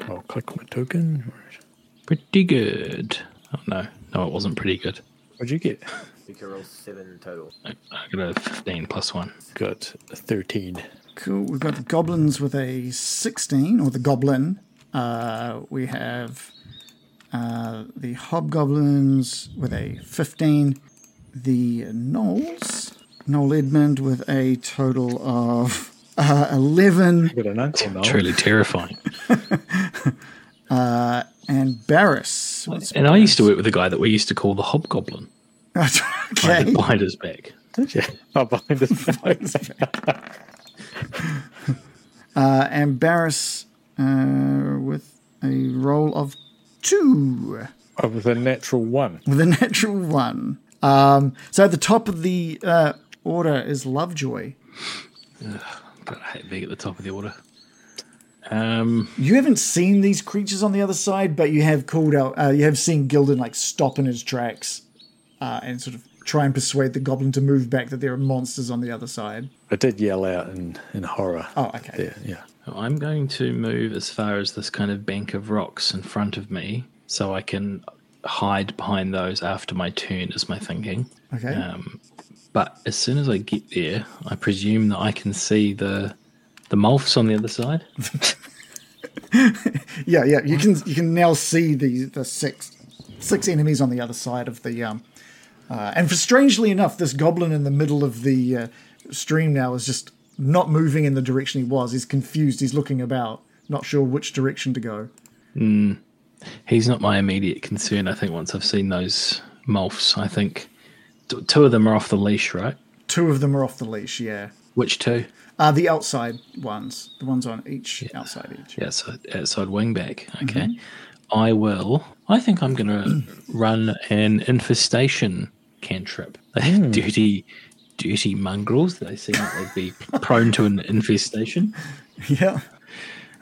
I'll click my token.
Pretty good. Oh no, no, it wasn't pretty good.
What'd you get?
You can roll seven total.
I I got a fifteen plus one.
Got a 13.
Cool. We've got the goblins with a 16, or the goblin. Uh, we have uh, the hobgoblins with a 15. The gnolls. Noel Edmund with a total of uh, 11.
Got an uncle now.
Truly terrifying.
And Barris. What's
And I used to work with a guy that we used to call the hobgoblin.
Okay.
Behind his back.
Did you? Oh, behind us.
Uh, and Barris uh, with a roll of two.
oh, with a natural one.
with a natural one. Um, so at the top of the uh, order is Lovejoy.
But I hate being at the top of the order. Um,
You haven't seen these creatures on the other side, but you have called out. Uh, you have seen Gildan like stop in his tracks uh, and sort of try and persuade the goblin to move back. That there are monsters on the other side.
I did yell out in, in horror.
Oh, okay.
There, yeah.
I'm going to move as far as this kind of bank of rocks in front of me so I can hide behind those after my turn, is my thinking.
Okay.
Um, but as soon as I get there, I presume that I can see the the Molfs on the other side.
Yeah, yeah. You can you can now see the the six six enemies on the other side of the um. Uh, and for strangely enough, this goblin in the middle of the uh, stream now is just not moving in the direction he was. He's confused. He's looking about, not sure which direction to go.
He's not my immediate concern. I think once I've seen those Molfs, I think t- two of them are off the leash, right?
Two of them are off the leash. Yeah.
Which two?
Uh, the outside ones, the ones on each outside each.
Yeah, so outside wingback. Okay. I will. I think I'm going to run an infestation cantrip. They dirty, dirty mongrels. They seem like they'd be prone to an infestation.
Yeah.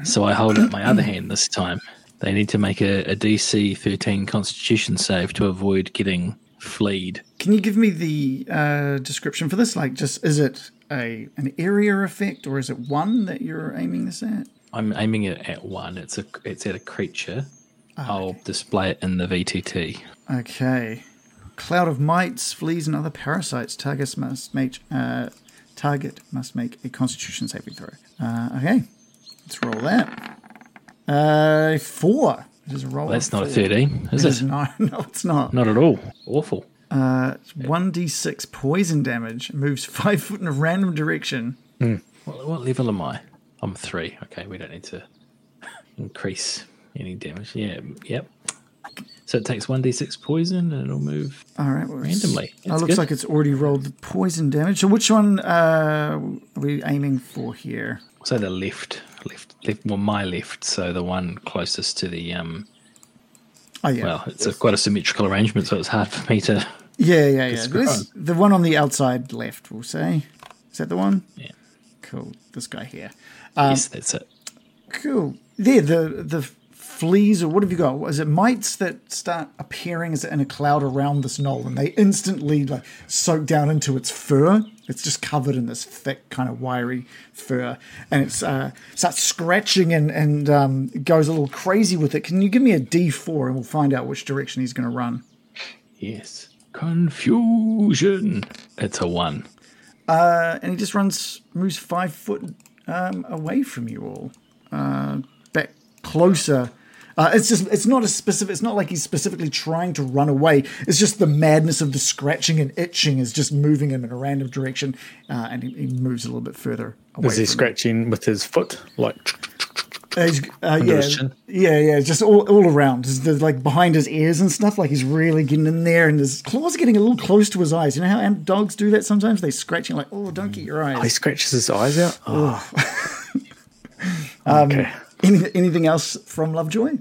So I hold up my other hand this time. They need to make a, a DC 13 Constitution save to avoid getting fleed.
Can you give me the uh, description for this? Like, just is it a an area effect or is it one that you're aiming this at?
I'm aiming it at one. It's a it's at a creature. I'll display it in the VTT.
Okay. Cloud of mites, fleas, and other parasites. Targets must make uh, target must make a Constitution saving throw. Uh, okay, let's roll that. Uh, four. It is a roll.
That's
of
not a 13, is
It is
it?
not. No, it's not.
Not at all. Awful.
Uh, one d six poison damage. Moves five foot in a random direction.
What, what level am I? I'm three. Okay, we don't need to increase any damage. Yeah, yep. So it takes 1d6 poison and it'll move
All right, well,
randomly. It
looks
good.
like it's already rolled the poison damage. So which one uh, are we aiming for here?
So the left, left, left, well, my left. So the one closest to the, um,
Oh yeah,
well, it's a, quite a symmetrical arrangement, so it's hard for me to.
yeah, yeah, yeah. This, the one on the outside left, we'll say. Is that the one?
Yeah.
Cool. This guy here.
yes, that's it.
Cool. There, the the fleas or what have you got? Is it mites that start appearing as in a cloud around this gnoll, and they instantly like soak down into its fur? It's just covered in this thick, kind of wiry fur, and it's uh, starts scratching and and um, goes a little crazy with it. Can you give me a D four, and we'll find out which direction he's going to run?
Yes. Confusion. It's a one.
Uh, and he just runs, moves five foot um, away from you all, uh, back closer. Uh, it's just, it's not a specific, it's not like he's specifically trying to run away. It's just the madness of the scratching and itching is just moving him in a random direction, uh, and he, he moves a little bit further away.
Is he scratching with his foot? Like,
Uh, uh, yeah, yeah, yeah, just all, all around, just the, like behind his ears and stuff. Like he's really getting in there, and his claws are getting a little close to his eyes. You know how dogs do that sometimes? They scratching like, oh, don't get your eyes.
he scratches his eyes out? Oh.
Um,
okay.
Any, anything else from Lovejoy?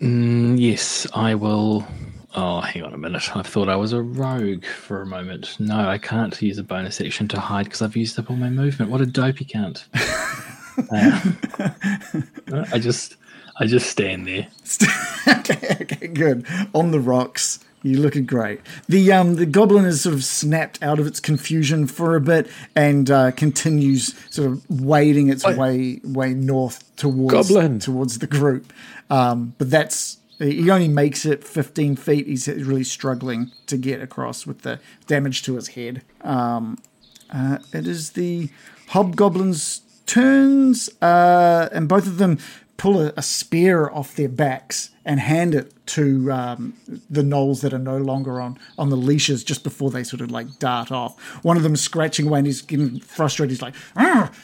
Mm, yes, I will. Oh, hang on a minute. I thought I was a rogue for a moment. No, I can't use a bonus action to hide because I've used up all my movement. What a dopey cunt. Uh, I just, I just stand there.
okay, okay, good. On the rocks. You're looking great. The um the goblin is sort of snapped out of its confusion for a bit and uh, continues sort of wading its way way north towards
Goblin.
towards the group. Um, but that's he only makes it 15 feet. He's really struggling to get across with the damage to his head. Um, uh, it is the hobgoblins' turns, uh, and both of them pull a, a spear off their backs and hand it to um, the gnolls that are no longer on on the leashes just before they sort of like dart off. One of them scratching away and he's getting frustrated. He's like,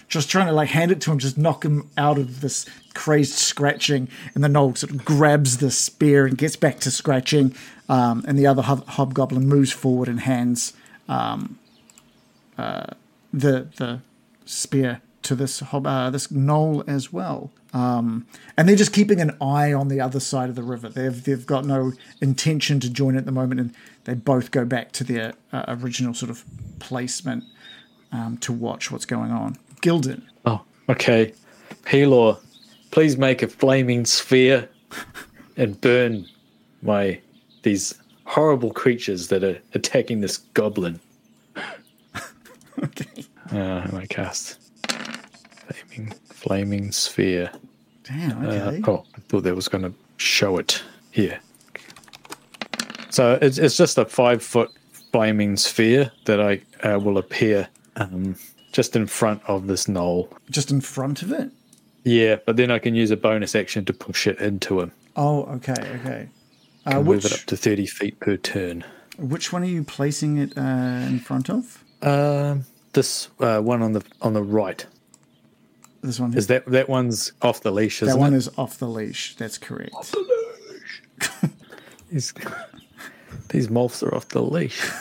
just trying to like hand it to him, just knock him out of this crazed scratching. And the gnoll sort of grabs the spear and gets back to scratching. Um, and the other hob- hobgoblin moves forward and hands the the spear to this hob, uh, this gnoll as well. Um, and they're just keeping an eye on the other side of the river. They've they've got no intention to join at the moment, and they both go back to their uh, original sort of placement um, to watch what's going on. Gildan,
Oh, okay. Pelor, please make a flaming sphere and burn my these horrible creatures that are attacking this goblin.
okay,
Uh, my cast. Flaming, sphere.
damn,
Uh, oh, I thought that was going to show it here. So it's, it's just a five foot flaming sphere that I uh, will appear um, just in front of this gnoll.
just in front of it.
Yeah, but then I can use a bonus action to push it into him.
Oh, okay, okay. Uh,
Can move it up to 30 feet per turn.
which one are you placing it uh, in front of?
Um, this uh, one on the on the right
This one.
is that that one's off the leash,
that
isn't
one
it?
is off the leash. That's correct.
Off the These, these moths are off the leash.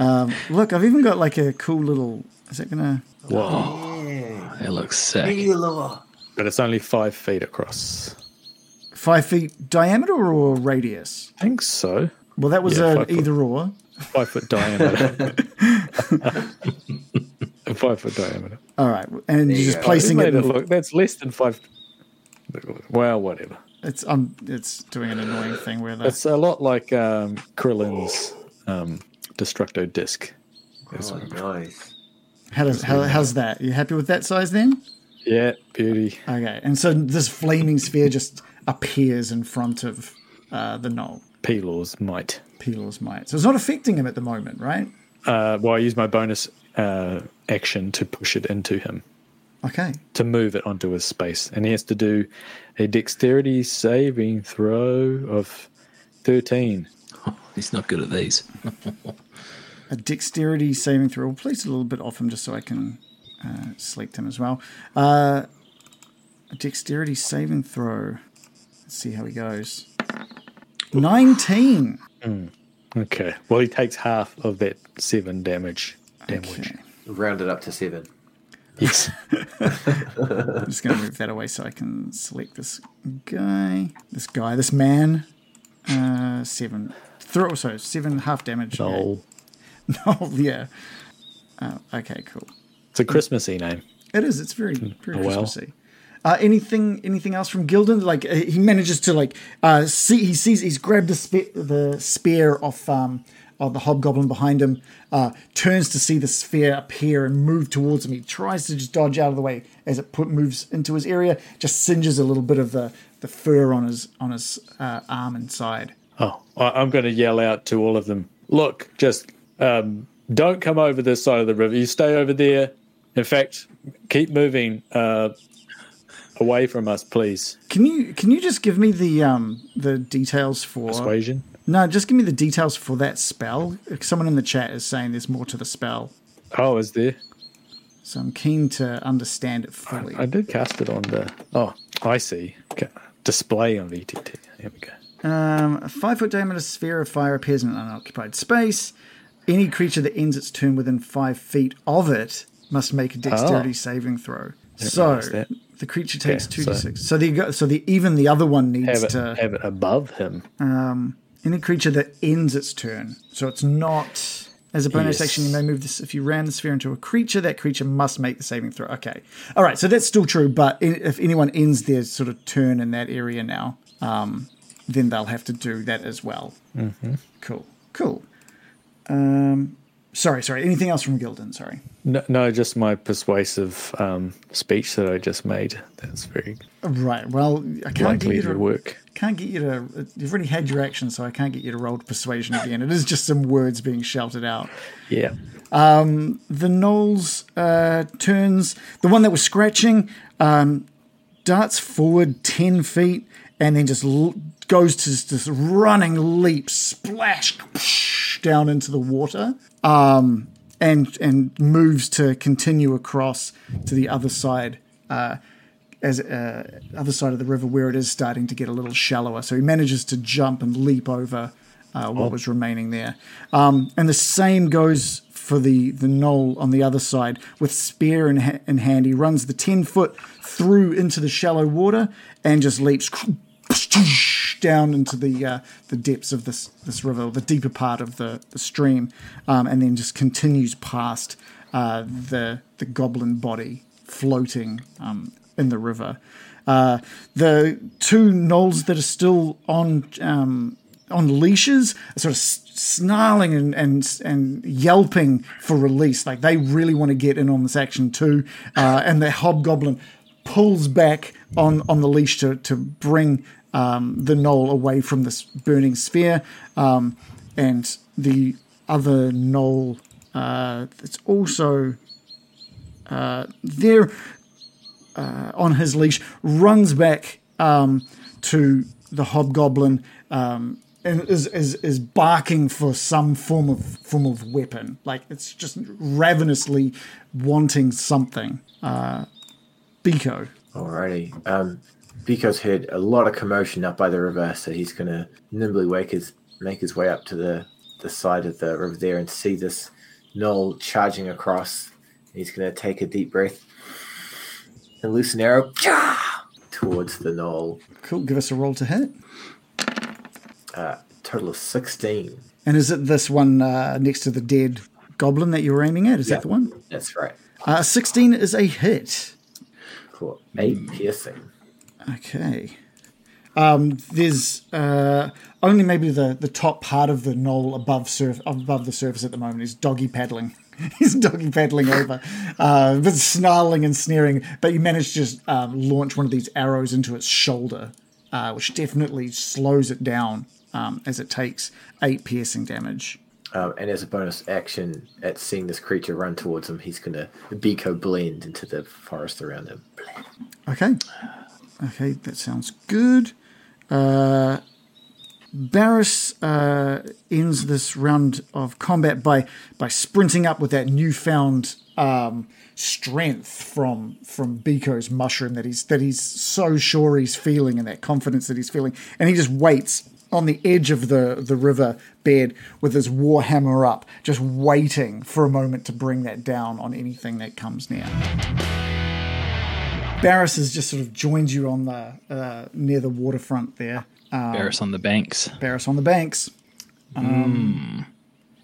Um, look, I've even got like a cool little. Is it gonna?
Whoa!
It looks sick.
Elor.
But it's only five feet across.
Five feet diameter or radius?
I think so.
Well, that was
Yeah,
an
five foot.
either or.
Five foot diameter. five foot diameter.
All right, and you're just
go.
placing it.
it
In,
look. That's less than five. Well, whatever.
it's um, it's doing an annoying thing where the
It's a lot like um, Krillin's um, Destructo disc.
Oh, nice.
how does how, how's that? You happy with that size then?
Yeah, beauty.
Okay, and so this flaming sphere just appears in front of uh, the gnoll.
Pelor's might.
Peel's might. So it's not affecting him at the moment, right?
Uh, well, I use my bonus uh, action to push it into him,
Okay.
to move it onto his space. And he has to do a dexterity saving throw of 13.
He's not good at these.
A dexterity saving throw. We'll place a little bit off him just so I can uh, select him as well. Uh, a dexterity saving throw. Let's see how he goes. 19.
Okay. Well, he takes half of that seven damage. Damage.
Okay.
Round it up to seven.
Yes.
I'm just going to move that away so I can select this guy. This guy, this man. Uh, seven. Throw, so seven half damage.
No.
No, yeah. Uh, okay, cool.
It's a Christmassy name.
It is. It's very very
Oh, well.
Christmassy. Uh, anything anything else from Gildan? Like uh, he manages to like uh, see he sees he's grabbed the spe- the spear off um of the hobgoblin behind him. Uh, turns to see the sphere appear and move towards him. He tries to just dodge out of the way as it put, moves into his area. Just singes a little bit of the, the fur on his on his uh, arm and side.
Oh, I'm going to yell out to all of them. Look, just um, don't come over this side of the river. You stay over there. In fact, keep moving uh, away from us, please.
Can you can you just give me the um the details for
Persuasion.
no? Just give me the details for that spell. Someone in the chat is saying there's more to the spell.
Oh, is there?
So I'm keen to understand it fully.
I did cast it on the. Oh, I see. Okay. Display on VTT. Here we go.
Um, a five foot diameter sphere of fire appears in an unoccupied space. Any creature that ends its turn within five feet of it must make a dexterity
Oh.
saving throw. So. The creature takes
Okay,
two
so-
d six. So the so the even the other one needs
Have it,
to
have it above him.
any creature that ends its turn. So it's not As a bonus
Yes.
action, you may move this if you ran the sphere into a creature. That creature must make the saving throw. Okay, all right. So that's still true, but if anyone ends their sort of turn in that area now, um, then they'll have to do that as well. Mm-hmm. Cool, cool. Um, sorry, sorry. Anything else from Gildan? Sorry.
No, no, just my persuasive um, speech that I just made. That's very
Right. Well, I can't get you
to
to
work.
Can't get you to. You've already had your action, so I can't get you to roll persuasion again. It is just some words being shouted out.
Yeah.
the gnolls uh, turns the one that was scratching um, darts forward 10 feet and then just l- goes to this, running leap splash down into the water um, and and moves to continue across to the other side uh, as uh, other side of the river where it is starting to get a little shallower. So he manages to jump and leap over uh, what was remaining there. Um, and the same goes for the the gnoll on the other side. With spear in, ha- in hand. He runs the ten foot through into the shallow water and just leaps down into the uh, the depths of this this river, the deeper part of the, the stream, um, and then just continues past uh, the the goblin body floating um, in the river. Uh, the two gnolls that are still on um, on leashes, sort of snarling and, and and yelping for release. Like they really want to get in on this action too. Uh, and the hobgoblin pulls back on on the leash to to bring um, the gnoll away from this burning sphere. Um, and the other gnoll, uh, also uh, there uh, on his leash, runs back um, to the hobgoblin um, and is, is is barking for some form of form of weapon. Like it's just ravenously wanting something. Uh, Biko.
Alrighty. Um, Biko's heard a lot of commotion up by the river, so he's gonna nimbly wake his make his way up to the the side of the river there and see this gnoll charging across. He's gonna take a deep breath and loose an arrow towards the gnoll.
Cool. Give us a roll to hit.
Uh, total of sixteen.
And is it this one uh, next to the dead goblin that you were aiming at? Is
Yeah.
that the one?
That's right.
Uh, 16 is a hit.
Cool. Eight piercing.
Okay. Um, there's uh, only maybe the, the top part of the gnoll above surf above the surface at the moment is doggy paddling. He's doggy paddling over, uh, but snarling and sneering. But you manage to just um, launch one of these arrows into its shoulder, uh, which definitely slows it down um, as it takes eight piercing damage.
Um, and as a bonus action, at seeing this creature run towards him, he's gonna Biko blend into the forest around him.
Okay. Okay, that sounds good. Uh, Barris uh, ends this round of combat by by sprinting up with that newfound um, strength from from Biko's mushroom that he's that he's so sure he's feeling and that confidence that he's feeling, and he just waits on the edge of the the river bed with his warhammer up, just waiting for a moment to bring that down on anything that comes near. Barris has just sort of joined you on the uh, near the waterfront there. Um,
Barris on the banks.
Barris on the banks. Um,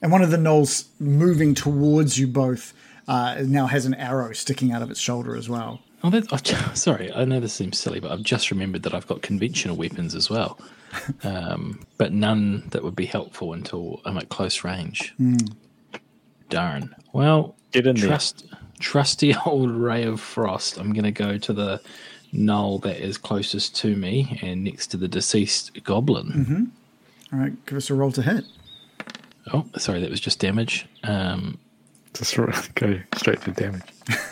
And one of the gnolls moving towards you both uh, now has an arrow sticking out of its shoulder as well.
Oh, that, oh, sorry. I know this seems silly, but I've just remembered that I've got conventional weapons as well, um, but none that would be helpful until I'm at close range. Darn. Well,
Get in there.
Trust, trusty old ray of frost. I'm going to go to the gnoll that is closest to me and next to the deceased goblin.
All right, give us a roll to hit.
Oh, sorry, that was just damage. Um,
Just go straight to damage.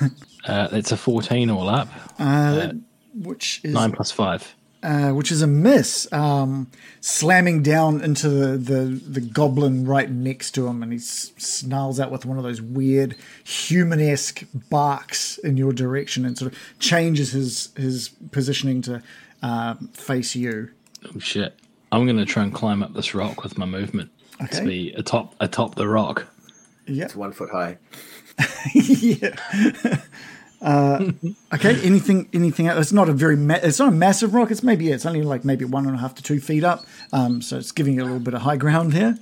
uh, that's a 14 all up.
Which is
Nine plus five.
Uh, which is a miss, um, slamming down into the, the, the goblin right next to him, and he s- snarls out with one of those weird human-esque barks in your direction, and sort of changes his his positioning to um, face you.
Oh shit! I'm going to try and climb up this rock with my movement
Okay.
to be atop atop the rock.
Yep.
It's one foot high.
yeah. Uh, okay. Anything? Anything else? It's not a very. Ma- it's not a massive rock. It's maybe. It's only like maybe one and a half to two feet up. Um, so it's giving you a little bit of high ground here.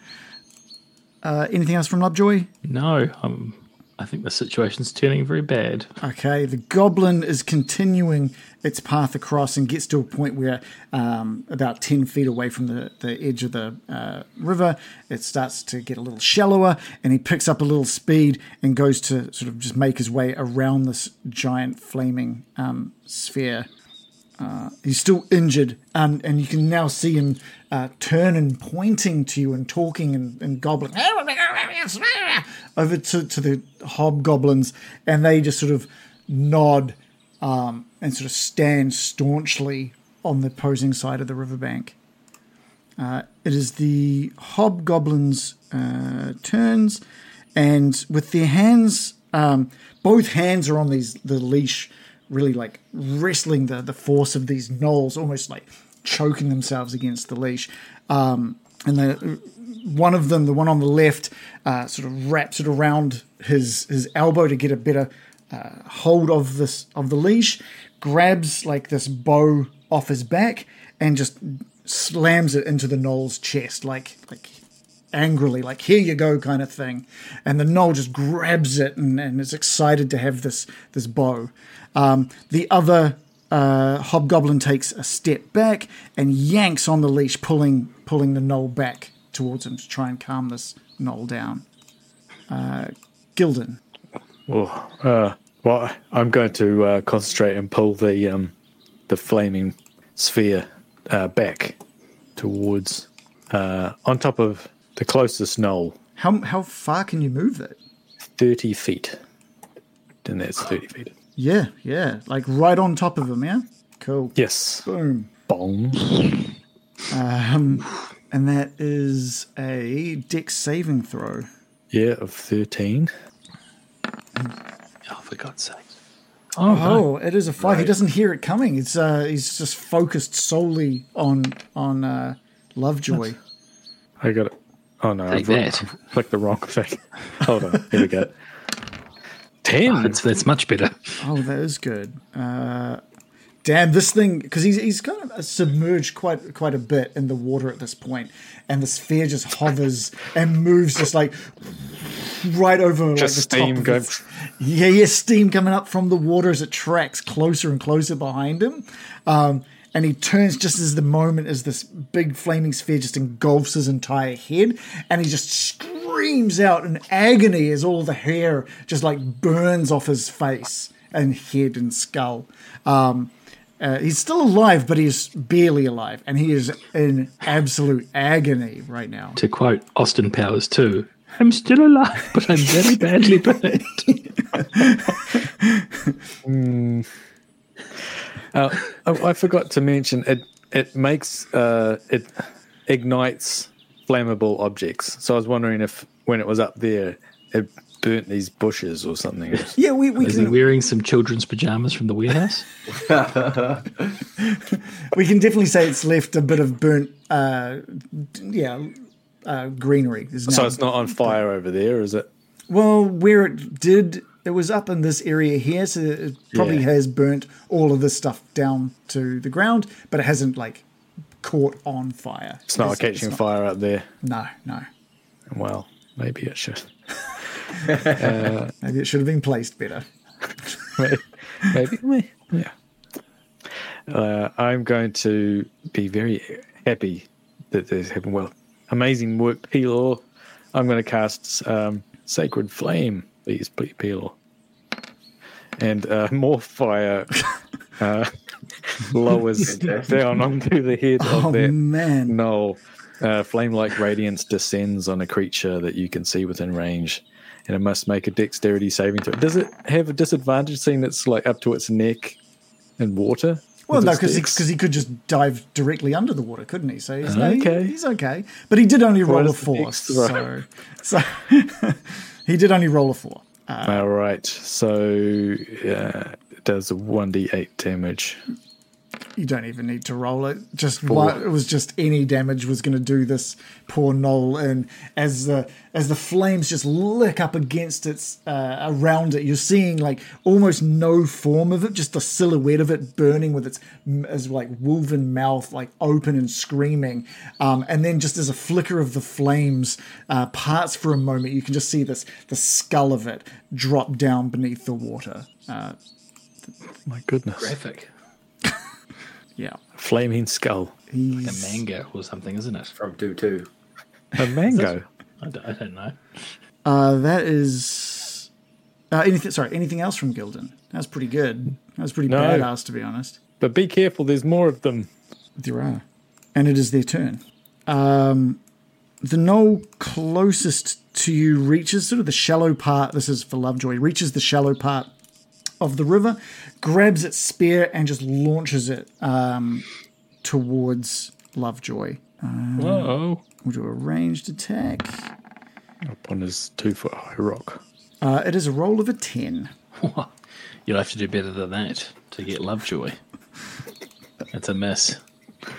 Uh, anything else from Lovejoy?
No, um, I think the situation's turning very bad.
Okay, the goblin is continuing its path across and gets to a point where, um, about 10 feet away from the, the edge of the uh, river, it starts to get a little shallower and he picks up a little speed and goes to sort of just make his way around this giant flaming um, sphere. Uh, he's still injured, and, and you can now see him uh, turn and pointing to you and talking and, and goblin over to, to the hobgoblins, and they just sort of nod um, and sort of stand staunchly on the opposing side of the riverbank. Uh, it is the hobgoblins' uh, turns, and with their hands, um, both hands are on these the leash really like wrestling the, the force of these gnolls, almost like choking themselves against the leash. Um, and the one of them, the one on the left, uh, sort of wraps it around his his elbow to get a better uh, hold of this of the leash. Grabs like this bow off his back and just slams it into the gnoll's chest, like like angrily, like "Here you go," kind of thing. And the gnoll just grabs it and, and is excited to have this this bow. Um, the other uh, hobgoblin takes a step back and yanks on the leash, pulling pulling the gnoll back towards him to try and calm this gnoll down. Uh, Gildan.
Oh, uh, well, I'm going to uh, concentrate and pull the um, the flaming sphere uh, back towards uh, on top of the closest gnoll,
How how far can you move that?
thirty feet. Then that's thirty feet.
Yeah, yeah, like right on top of him. Yeah, cool.
Yes.
Boom.
Boom.
Um, and that is a dex saving throw.
Yeah, of thirteen.
Oh, for God's sake. Oh, no.
Oh, it is a five. He doesn't hear it coming. It's uh, he's just focused solely on on uh, Lovejoy.
I got it. Oh no,
Take
I've,
that.
I've clicked the wrong thing. Hold on. Here we go. Ten.
that's, that's much better.
Oh, that is good. Uh, damn, this thing because he's he's kind of submerged quite quite a bit in the water at this point, and the sphere just hovers and moves just like right over
Just
like the
steam
top
going-
its- Yeah, yeah, steam coming up from the water as it tracks closer and closer behind him. Um, and he turns just as the moment as this big flaming sphere just engulfs his entire head, and he just screams out in agony as all the hair just like burns off his face and head and skull. Um, uh, he's still alive, but he's barely alive, and he is in absolute agony right now.
To quote Austin Powers too, I'm still alive, but I'm very badly burned.
Uh, oh, I forgot to mention it. It makes uh, it ignites flammable objects. So I was wondering if when it was up there, it burnt these bushes or something.
Yeah, we, we
Is he wearing some children's pajamas from the warehouse?
we can definitely say it's left a bit of burnt, uh, yeah, uh, greenery. There's
so it's not on fire over there, is it?
Well, where it did, it was up in this area here, so it probably
Yeah.
has burnt all of this stuff down to the ground, but it hasn't like caught on fire.
It's not catching fire up there.
No, no.
Well, maybe it should.
Maybe it should have been placed better.
maybe, maybe, yeah. Uh, I'm going to be very happy that this happened. Well, amazing work, Pelor. I'm going to cast um, Sacred Flame, please, please, Pelor. And uh, more fire uh, lowers down onto the head
Oh
of that
man,
no. Uh, flame like radiance descends on a creature that you can see within range, and it must make a dexterity saving throw. Does it have a disadvantage seeing it's like up to its neck in water?
Well, no, because
dex?
he, could just dive directly under the water, couldn't he? So he's, no, he-
Okay.
he's okay. But he did only roll a four, so, so he did only roll a four. Uh,
All right, so it does one d eight damage.
You don't even need to roll it. Just what it was just any damage was going to do this poor gnoll. And as the as the flames just lick up against its uh, around it, you're seeing like almost no form of it, just the silhouette of it burning with its as like wolven mouth like open and screaming. Um, and then just as a flicker of the flames uh, parts for a moment, you can just see this the skull of it drop down beneath the water. Uh,
My goodness.
Graphic.
Yeah.
Flaming skull.
Like a mango or something, isn't it?
From Do 2.
A mango.
I don't, I don't know.
Uh, that is uh, anything. Sorry, anything else from Gildan? That was pretty good. That was pretty
No.
badass, to be honest.
but be careful, there's more of them.
There are, and it is their turn. Um, the gnoll closest to you reaches sort of the shallow part. This is for Lovejoy. Reaches the shallow part of the river, grabs its spear, and just launches it um, towards Lovejoy.
Whoa.
We'll do a ranged attack.
Up on his two foot high rock.
Uh, it is a roll of a ten.
You'll have to do better than that to get Lovejoy. That's a miss.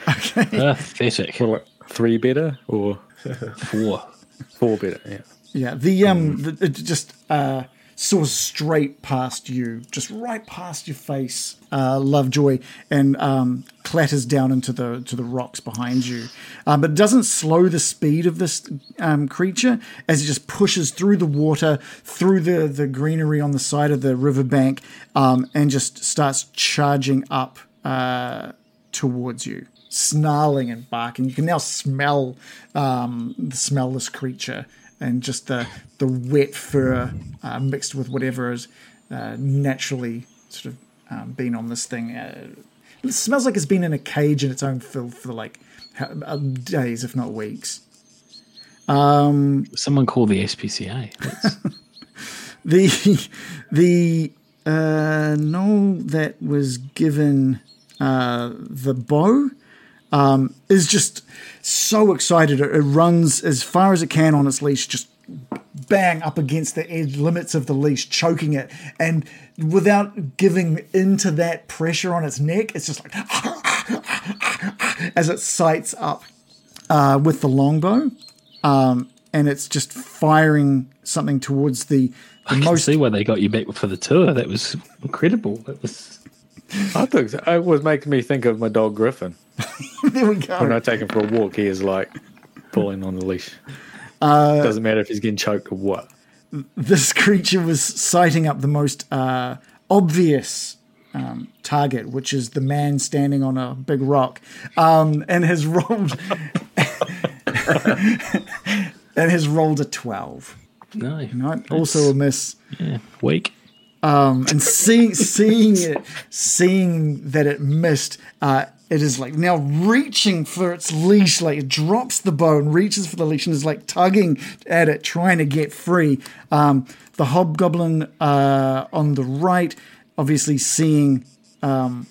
Okay.
Pathetic.
Well, like three better or
Four.
four better? Yeah.
Yeah, the um, the, it just uh, soars straight past you, just right past your face, uh, Lovejoy, and um, clatters down into the to the rocks behind you. Um, but it doesn't slow the speed of this um, creature as it just pushes through the water, through the the greenery on the side of the riverbank, um, and just starts charging up uh, towards you. Snarling and barking, you can now smell um, the smell this creature and just the the wet fur uh, mixed with whatever is uh, naturally sort of um, been on this thing. Uh, it smells like it's been in a cage in its own filth for like uh, days, if not weeks.
Someone call the SPCA.
The the uh, gnoll that was given uh, the bow um, is just so excited. It, it runs as far as it can on its leash, just bang up against the edge limits of the leash, choking it, and without giving into that pressure on its neck, it's just like as it sights up uh, with the longbow, um, and it's just firing something towards the, the
I can
most
see why they got you back for the tour. That was incredible. That was
I think so. it was making me think of my dog Griffin.
there we
When
go.
I take him for a walk, he is like pulling on the leash. Doesn't matter if he's getting choked or what.
This creature was sighting up the most uh, obvious um, target, which is the man standing on a big rock, um, and has rolled and has rolled a twelve.
no,
No, also a miss.
yeah, weak.
And seeing seeing it seeing that it missed uh it is like now reaching for its leash like it drops the bow and reaches for the leash and is like tugging at it trying to get free. Um the hobgoblin uh on the right obviously seeing um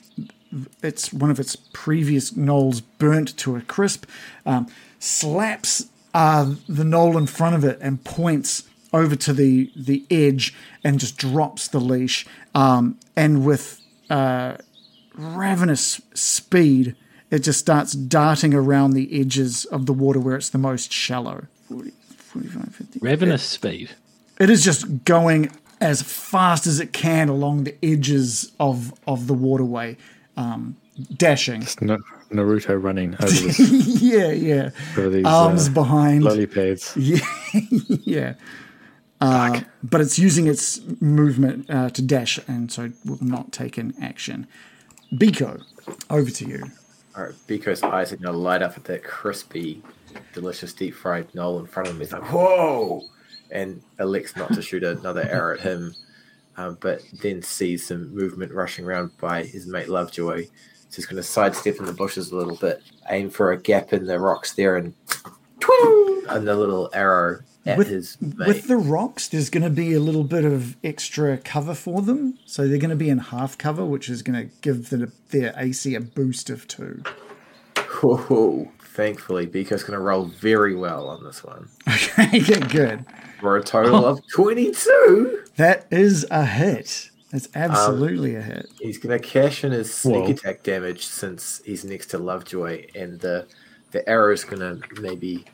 it's one of its previous gnolls burnt to a crisp um slaps uh the gnoll in front of it and points over to the the edge and just drops the leash um, and with uh, ravenous speed it just starts darting around the edges of the water where it's the most shallow 40, 45 50
Ravenous speed.
it is just going as fast as it can along the edges of of the waterway um, dashing
It's Na- Naruto running over, this,
yeah yeah
over these
arms
uh,
behind
lily pads.
Yeah, yeah. Uh, but it's using its movement uh, to dash, and so will not take an action. Biko, over to you.
All right, Biko's eyes are going to light up at that crispy, delicious deep fried gnoll in front of him. He's like, whoa! And elects not to shoot another arrow at him, um, but then sees some movement rushing around by his mate Lovejoy. So he's going to sidestep in the bushes a little bit, aim for a gap in the rocks there, and twing! And the little arrow
With, with the rocks, there's going to be a little bit of extra cover for them. So they're going to be in half cover, which is going to give the, their AC a boost of two.
Whoa. Thankfully, Biko's going to roll very well on this one
Okay, good.
for a total oh. of 22.
That is a hit. It's um, absolutely a hit.
He's gonna cash in his sneak
Whoa.
attack damage since he's next to Lovejoy, and the the arrow's gonna maybe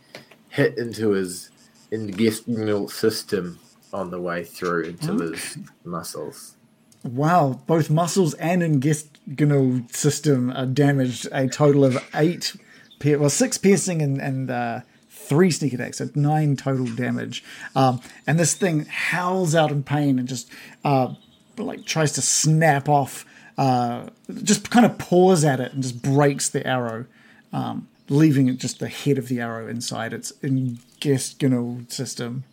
hit into his intestinal system on the way through into his muscles.
Wow, both muscles and intestinal system are damaged. A total of eight, pier- well, six piercing and and uh, three sneak attacks, so nine total damage. Um, and this thing howls out in pain and just uh, like tries to snap off. Uh, just kind of paws at it and just breaks the arrow, um, leaving it just the head of the arrow inside its intestinal system.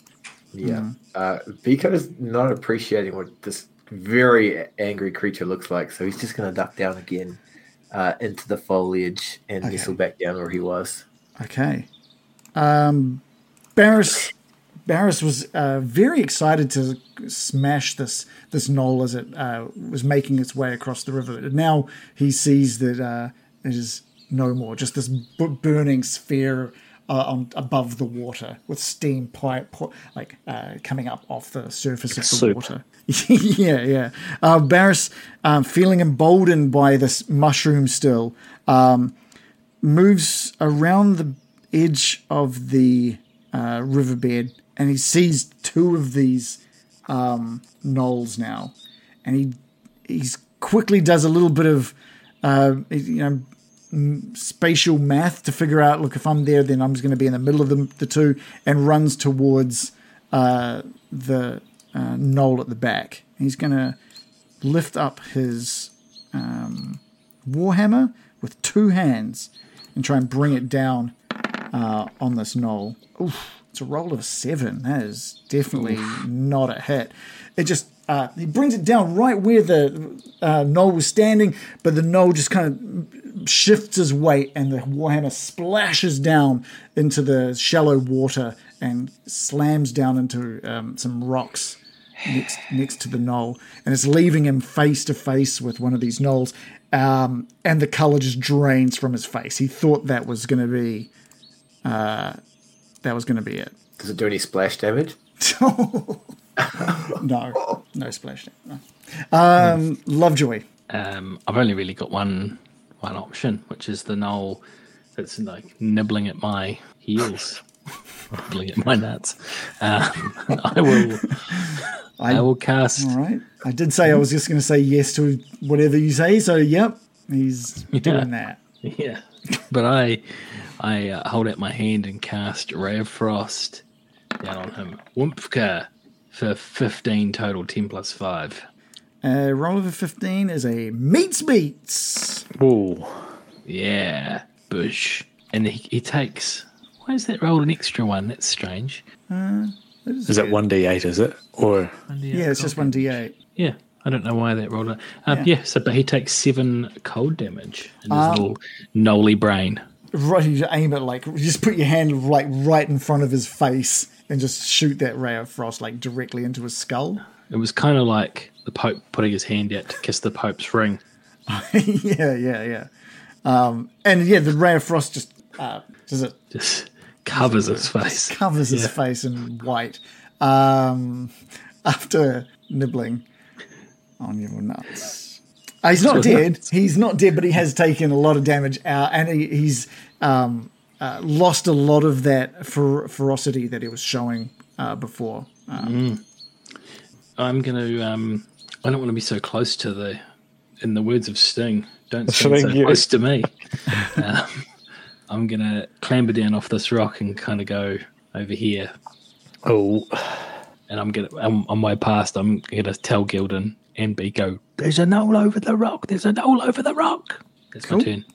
Yeah. Uh, Biko's not appreciating what this very angry creature looks like, so he's just going to duck down again uh, into the foliage and
Okay.
nestle back down where he was.
Okay. Um, Barris, Barris was uh, very excited to smash this this gnoll as it uh, was making its way across the river. Now he sees that uh, it is no more, just this b- burning sphere uh, on above the water with steam pipe po- like uh, coming up off the surface of the
soup.
water. yeah, yeah. Uh, Barris, um, feeling emboldened by this mushroom still, um, moves around the edge of the uh, riverbed and he sees two of these um, gnolls now, and he he's quickly does a little bit of uh, you know spatial math to figure out look if I'm there then I'm just going to be in the middle of the, the two and runs towards uh, the uh, gnoll at the back. He's going to lift up his um, warhammer with two hands and try and bring it down uh, on this gnoll. Oof, it's a roll of seven. That is definitely not a hit. It just uh, he brings it down right where the uh, gnoll was standing, but the gnoll just kind of shifts his weight, and the warhammer splashes down into the shallow water and slams down into um, some rocks next next to the gnoll, and it's leaving him face to face with one of these gnolls. Um, and the color just drains from his face. He thought that was going to be, uh, that was going to be it.
Does it do any splash damage?
no, no splash. No. Um, Lovejoy.
Um, I've only really got one one option, which is the gnoll that's like nibbling at my heels, nibbling at my nuts. Um, I will. I, will cast.
All right. I did say I was just going to say yes to whatever you say. So, yep, he's doing that.
Yeah, but I I uh, hold out my hand and cast Ray of Frost down on him. Wumpka for fifteen total, ten plus five.
Uh, roll of a 15 is a meets beats.
Ooh.
Yeah, bush. And he, he takes. Why is that roll an extra one? That's strange.
Is that 1d8, is it? Or
Yeah, it's just 1d8.
Yeah, I don't know why that rolled. A, um, yeah. so but he takes seven cold damage in his little Nolly brain.
Right, you aim it like, you just put your hand like right in front of his face and just shoot that ray of frost like directly into his skull.
It was kind of like the Pope putting his hand out to kiss the Pope's ring.
yeah, yeah, yeah. Um, and yeah, the ray of frost just uh, does it
Just covers his face.
covers his face in white um, after nibbling on your nuts. Uh, he's not
So
dead.
nuts.
He's not dead, but he has taken a lot of damage out, and he, he's um, uh, lost a lot of that fer- ferocity that he was showing uh, before. Um,
I'm gonna. Um, I don't want to be so close to the. In the words of Sting, don't stand so
you.
close to me. um, I'm gonna clamber down off this rock and kind of go over here,
oh,
and I'm gonna on, on my past. I'm gonna tell Gildan and go, "There's a gnoll over the rock. There's a gnoll over the rock." That's my turn.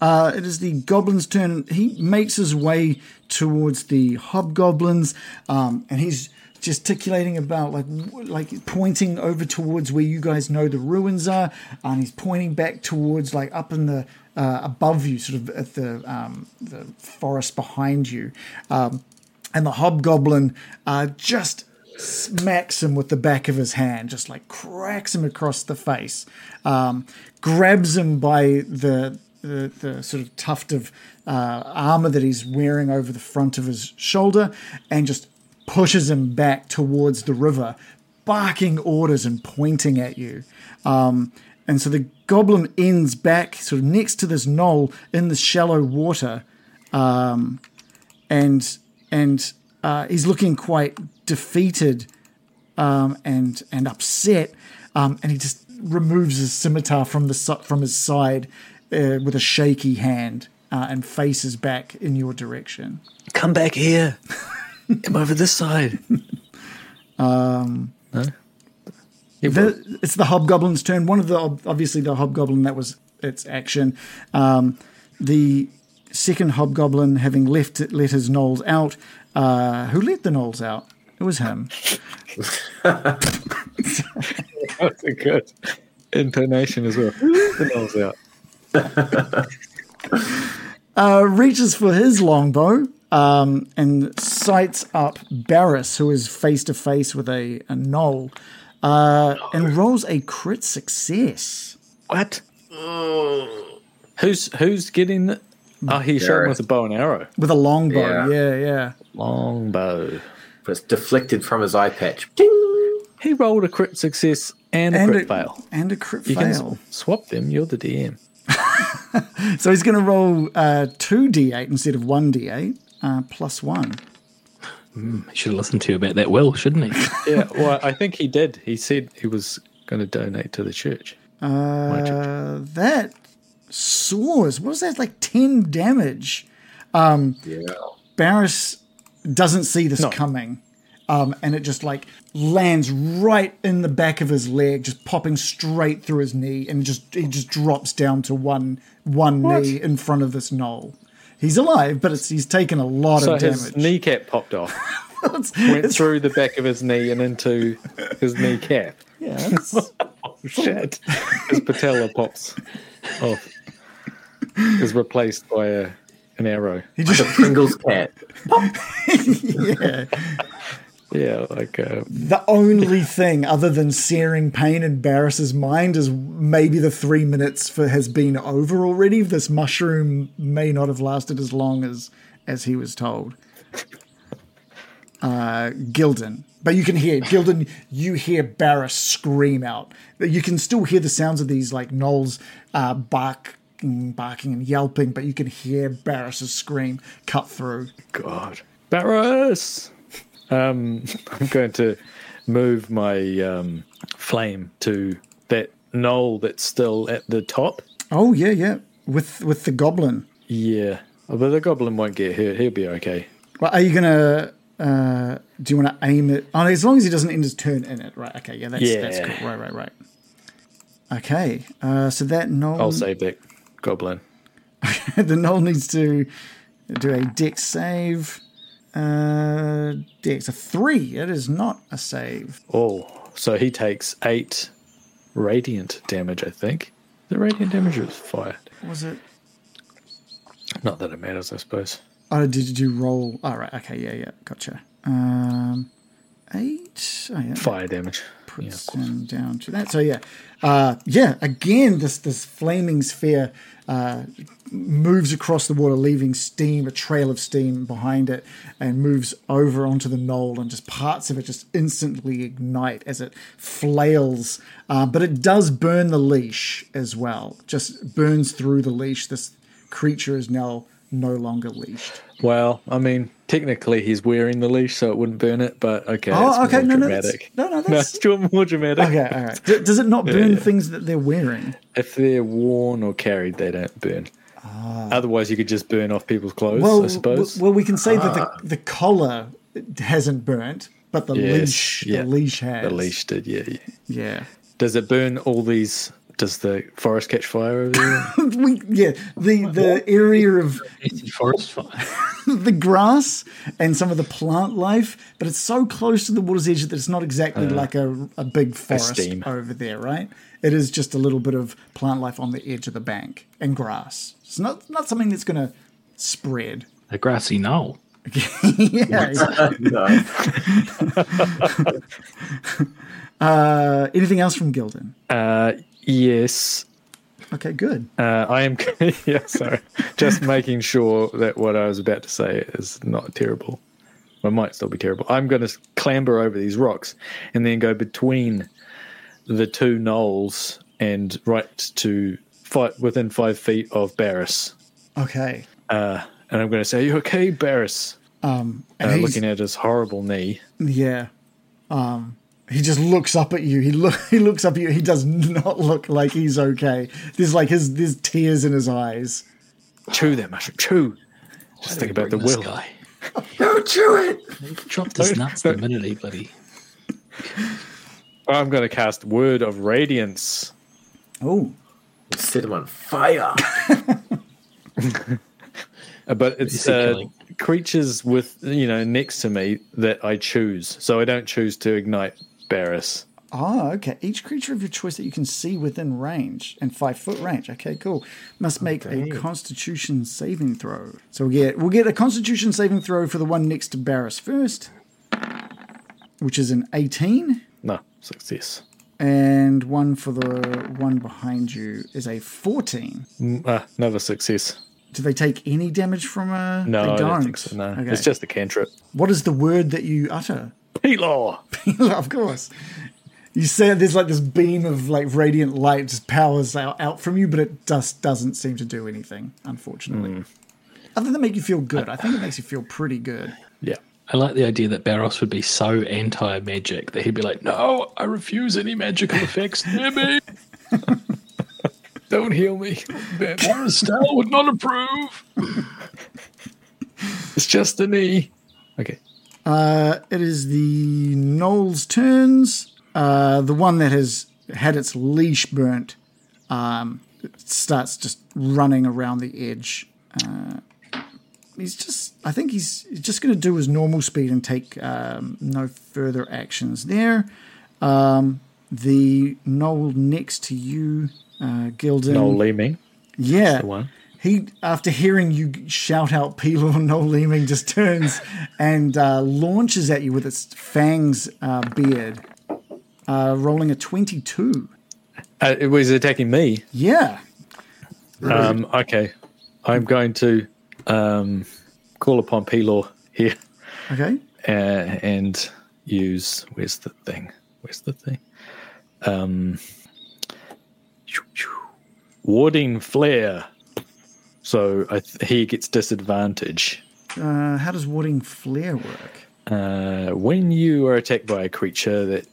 Uh, it is the goblin's turn. He makes his way towards the hobgoblins, um, and he's gesticulating about, like, like pointing over towards where you guys know the ruins are, and he's pointing back towards, like, up in the uh, above you, sort of at the um, the forest behind you, um, and the hobgoblin uh, just smacks him with the back of his hand, just like cracks him across the face, um, grabs him by the, the the sort of tuft of uh, armor that he's wearing over the front of his shoulder, and just pushes him back towards the river. barking orders and pointing at you. Um, and so the goblin ends back sort of next to this gnoll in the shallow water. Um, and and uh, he's looking quite defeated um, and and upset. Um, and he just removes his scimitar from the from his side uh, with a shaky hand uh, and faces back in your direction.
Come back here. Come over this side. um, no?
The, it's the hobgoblin's turn. One of the obviously the hobgoblin that was its action. Um, the second hobgoblin, having left let his gnolls out. Uh, who let the gnolls out? It was him.
That's a good intonation as well. Who let the gnolls
out? uh, reaches for his longbow um, and sights up Barris, who is face to face with a, a gnoll, uh, and rolls a crit success.
What? Who's who's getting the? Oh, he's shot with a bow and arrow.
With a longbow, yeah, yeah. yeah.
Longbow.
But it's deflected from his eye patch.
Ding! He rolled a crit success and a and crit a, fail.
And a crit
you
fail.
Can swap them. You're the DM.
so he's going to roll uh, two d8 instead of one d8 uh, plus one.
Mm, he should have listened to you about that will, shouldn't he?
yeah, well, I think he did. He said he was going to donate to the church.
Uh, church. That soars. What was that? Like 10 damage. Um,
yeah.
Barris doesn't see this no. coming. Um, and it just like lands right in the back of his leg, just popping straight through his knee, and just he just drops down to one one what? knee in front of this gnoll. He's alive, but he's taken a lot
so
of damage.
His kneecap popped off. it's, Went it's, through the back of his knee and into his kneecap.
Yeah.
oh, shit. His patella pops off. Is replaced by a an arrow.
He just like a Pringles cat.
yeah.
Yeah, like uh,
the only thing other than searing pain in Barris's mind is maybe the three minutes for has been over already. This mushroom may not have lasted as long as as he was told. Uh, Gildan, but you can hear Gildan. You hear Barris scream out. You can still hear the sounds of these like gnolls uh, barking, barking and yelping, but you can hear Barris's scream cut through.
God, Barris. Um, I'm going to move my um, flame to that gnoll that's still at the top.
Oh yeah, yeah. With with the goblin.
Yeah, oh, but the goblin won't get hurt. He'll be okay.
Well, are you gonna? Uh, do you want to aim it? Oh, as long as he doesn't end his turn in it, right? Okay, yeah, that's yeah. that's cool. Right, right, right. Okay, uh, so that gnoll.
I'll save that goblin.
the gnoll needs to do a dex save. Uh, dex a three. It is not a save.
Oh, so he takes eight radiant damage. I think the radiant damage was fire.
Was it?
Not that it matters, I suppose.
Oh, did you roll? All oh, right. Okay. Yeah. Yeah. Gotcha. Um, eight. Oh, yeah.
Fire damage.
Puts yeah, down to that. So yeah, uh, yeah. Again, this this flaming sphere uh, moves across the water, leaving steam, a trail of steam behind it, and moves over onto the gnoll, and just parts of it just instantly ignite as it flails. Uh, but it does burn the leash as well, just burns through the leash. This creature is now no longer leashed.
Well, I mean, technically he's wearing the leash, so it wouldn't burn it. But okay, oh, okay, no, dramatic.
no, no, that's
no, more dramatic.
Okay, all right. does it not burn yeah. things that they're wearing?
If they're worn or carried, they don't burn. Ah. Otherwise, you could just burn off people's clothes. Well, I suppose.
Well, we can say ah. that the, ah. the collar hasn't burnt, but the yes, leash, yeah. the leash has.
The leash did, yeah, yeah.
Yeah.
Does it burn all these does the forest catch fire over there?
we, yeah, the the area of
forest fire,
the grass and some of the plant life, but it's so close to the water's edge that it's not exactly uh, like a, a big forest a over there, right? It is just a little bit of plant life on the edge of the bank and grass. It's not not something that's going to spread.
A grassy knoll.
yeah. uh, anything else from Gildan?
Uh, Yes.
Okay, good.
Uh, I am. yeah, sorry. Just making sure that what I was about to say is not terrible. Well, it might still be terrible. I'm going to clamber over these rocks and then go between the two gnolls and right to fight within five feet of Barris.
Okay.
Uh, and I'm going to say, Are you okay, Barris?
Um, and
Uh, looking at his horrible knee.
yeah. Um, he just looks up at you. He look. He looks up at you. He does not look like he's okay. There's like his there's tears in his eyes.
Chew that mushroom, chew. Just think about the will.
guy.
Don't chew it.
He dropped his nuts the minute he bloody.
I'm going to cast Word of Radiance.
Oh,
Set him on fire.
But it's uh, creatures with you know next to me that I choose. So I don't choose to ignite Barris.
Oh, okay. Each creature of your choice that you can see within range and five foot range. Okay, cool. Must make
Okay.
a Constitution saving throw. So we'll get we'll get a Constitution saving throw for the one next to Barris first, which is an eighteen,
No success.
and one for the one behind you is a fourteen.
Mm, Uh, another success.
Do they take any damage from a?
No,
they
I
don't.
don't think so. No,
Okay.
it's just a cantrip.
what is the word that you utter?
Pelor.
of course. You say there's like this beam of like radiant light just powers out, out from you, but it just doesn't seem to do anything, unfortunately. Hmm. Other than make you feel good, I think it makes you feel pretty good.
Yeah.
I like the idea that Barris would be so anti magic that he'd be like, No, I refuse any magical effects near me.
Don't heal me.
Estelle would not approve.
It's just a knee. Okay.
Uh, it is the gnolls' turns. Uh, the one that has had its leash burnt um, starts just running around the edge. Uh, he's just, I think he's just going to do his normal speed and take um, no further actions there. Um, the Gnoll next to you, uh, Gildan.
Noel Leeming.
yeah,
The one.
He, after hearing you shout out Pelor Noel Leeming, just turns and uh, launches at you with its fangs uh, beard, uh, rolling a 22.
Uh, it was attacking me.
Yeah.
Um, okay. I'm going to um, call upon Pelor here
Okay.
uh, and use. Where's the thing? Where's the thing? Um, warding flare. So I th- he gets disadvantage.
Uh, how does warding flare work?
Uh, when you are attacked by a creature that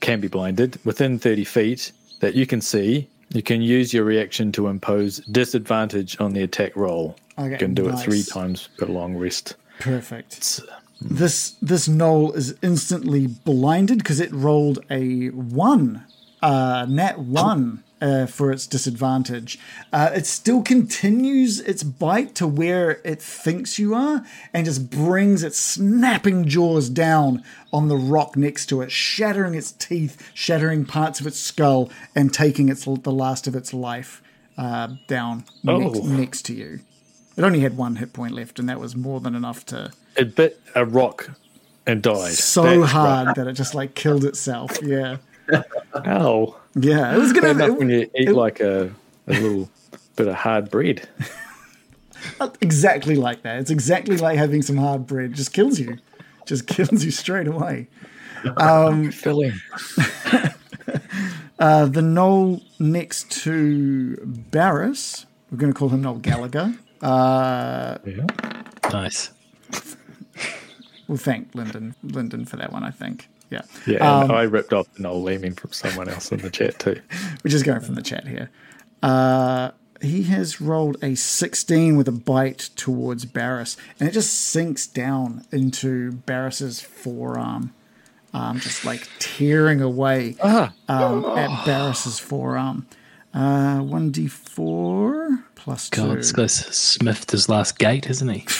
can be blinded within 30 feet that you can see, you can use your reaction to impose disadvantage on the attack roll.
Okay,
you can do
nice.
it three times per long rest.
Perfect.
It's, uh,
This this gnoll is instantly blinded because it rolled a one, uh, nat one uh, for its disadvantage. Uh, it still continues its bite to where it thinks you are, and just brings its snapping jaws down on the rock next to it, shattering its teeth, shattering parts of its skull, and taking its the last of its life uh, down next,
Oh.
next to you. It only had one hit point left, and that was more than enough to
it bit a rock and died.
so
That's
hard that it just like killed itself. Yeah,
right. Ow.
Yeah. It was
enough
gonna
when you eat
it-
like a, a little bit of hard bread.
exactly like that. It's exactly like having some hard bread. Just kills you. Just kills you straight away.
Filling.
Uh, the gnoll next to Barris, we're going to call him Noel Gallagher. Uh,
Yeah.
Nice.
we'll thank Lyndon Lyndon for that one. I think. Yeah.
Yeah, and
Um,
I ripped off the Noel Leeming from someone else in the chat too.
Which is going from the chat here. Uh, he has rolled a 16 with a bite towards Barris, and it just sinks down into Barris's forearm, um, just like tearing away
Ah.
um, at Barris's forearm. Uh, 1d4 plus 2.
God, this guy's smithed his last gate, hasn't he?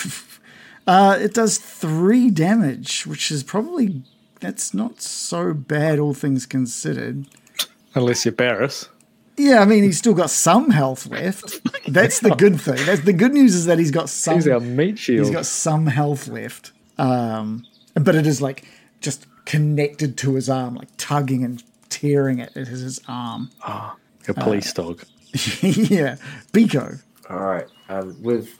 Uh, it does 3 damage, which is probably. That's not so bad, all things considered.
Unless you're Barris.
Yeah, I mean, he's still got some health left. That's the good thing. That's the good news is that he's got some.
He's our meat shield.
He's got some health left. Um, but it is like just connected to his arm, like tugging and tearing at, at his arm.
a police dog.
yeah, Biko.
All right. Um, with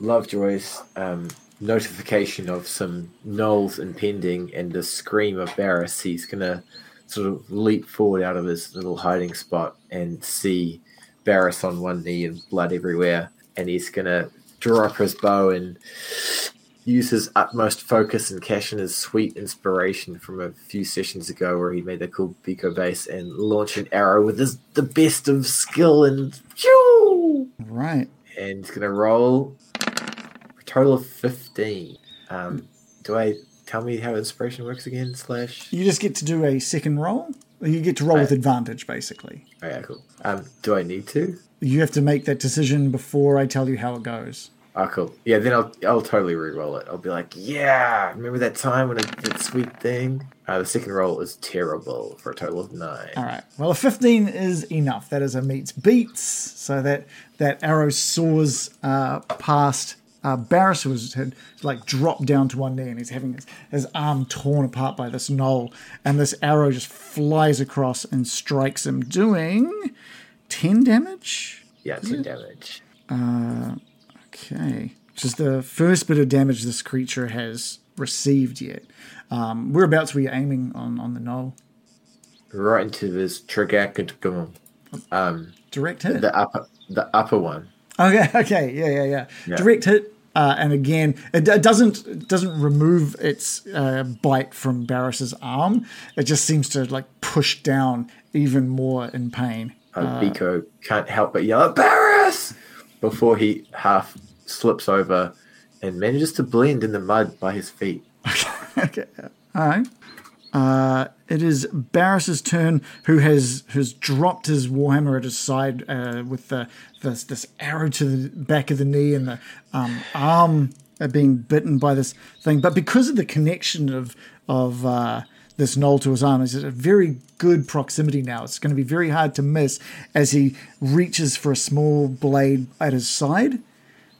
Lovejoy's um, notification of some gnolls impending and the scream of Barris, he's gonna sort of leap forward out of his little hiding spot and see Barris on one knee and blood everywhere, and he's gonna draw up his bow and use his utmost focus and cash in his sweet inspiration from a few sessions ago where he made the cool Biko base and launch an arrow with his the best of skill and
Right.
and he's gonna roll total of fifteen. Um, do I tell me how inspiration works again? Slash.
You just get to do a second roll. You get to roll with advantage, basically.
Oh yeah, cool. Um, do I need to?
You have to make that decision before I tell you how it goes.
Oh, cool. Yeah, then I'll I'll totally re-roll it. I'll be like, yeah, remember that time when I did that sweet thing? Uh, the second roll is terrible for a total of nine.
All right. Well, a 15 is enough. That is a meets beats. So that that arrow soars uh, past. Uh, Barris was had like dropped down to one knee and he's having his, his arm torn apart by this gnoll, and this arrow just flies across and strikes him, doing 10 damage.
Yeah, ten damage.
Okay. Which is the first bit of damage this creature has received yet. Um, whereabouts were you aiming on, on the gnoll?
Right into this trigacum. Um,
Direct hit?
the upper the upper one.
Okay, okay, yeah, yeah, yeah.
Yeah.
Direct hit, uh, and again, it, it doesn't it doesn't remove its uh, bite from Barris's arm. It just seems to like push down even more in pain.
Uh, Biko can't help but yell at Barris before he half slips over and manages to blend in the mud by his feet.
okay, all right. Uh, it is Barris's turn, who has has dropped his warhammer at his side uh, with the this, this arrow to the back of the knee and the um, arm uh, being bitten by this thing. But because of the connection of of uh, this gnoll to his arm, at a very good proximity now. It's going to be very hard to miss as he reaches for a small blade at his side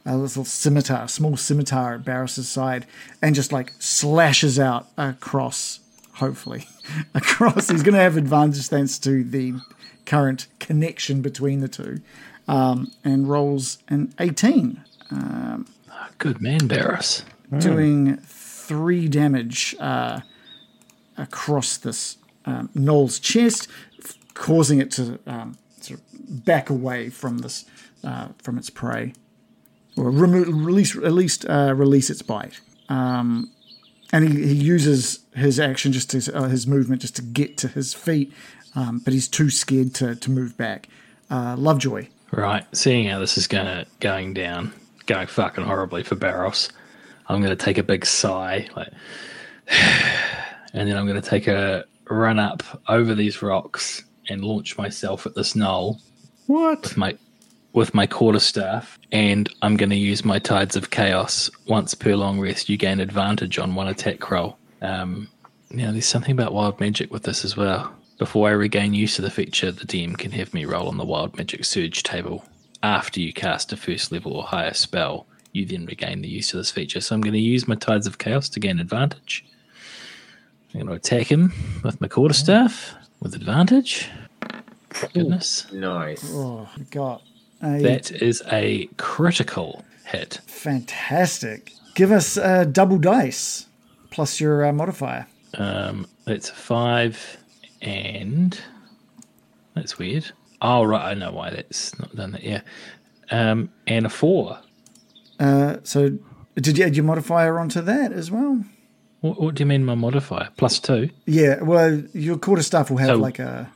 a little scimitar, a small scimitar at Barris's side, and just like slashes out across, hopefully, across. He's going to have advantage thanks to the current connection between the two, um, and rolls an 18,
Good man, Barris.
doing three damage uh, across this um, Gnoll's chest, f- causing it to um, sort of back away from this uh, from its prey, or remo- release at least uh, release its bite. Um, and he, he uses his action just to uh, his movement just to get to his feet, um, but he's too scared to to move back. Uh, Lovejoy.
Right, seeing how this is gonna going down, going fucking horribly for Barris, I'm gonna take a big sigh, like, and then I'm gonna take a run up over these rocks and launch myself at this gnoll
What?
with my with my quarterstaff, and I'm gonna use my tides of chaos. Once per long rest, you gain advantage on one attack roll. Um, now, there's something about wild magic with this as well. Before I regain use of the feature, the DM can have me roll on the wild magic surge table. After you cast a first level or higher spell, you then regain the use of this feature. So I'm going to use my tides of chaos to gain advantage. I'm going to attack him with my quarterstaff with advantage. Goodness.
Nice.
Oh, got a
That is a critical hit.
fantastic. Give us a double dice plus your uh, modifier.
Um, that's a five, and that's weird. Oh, right, I know why that's not done that. Yeah, um, and a four.
Uh, so, did you add your modifier onto that as well?
What, what do you mean my modifier? Plus two.
Yeah, well, your quarter staff will have
So-
like a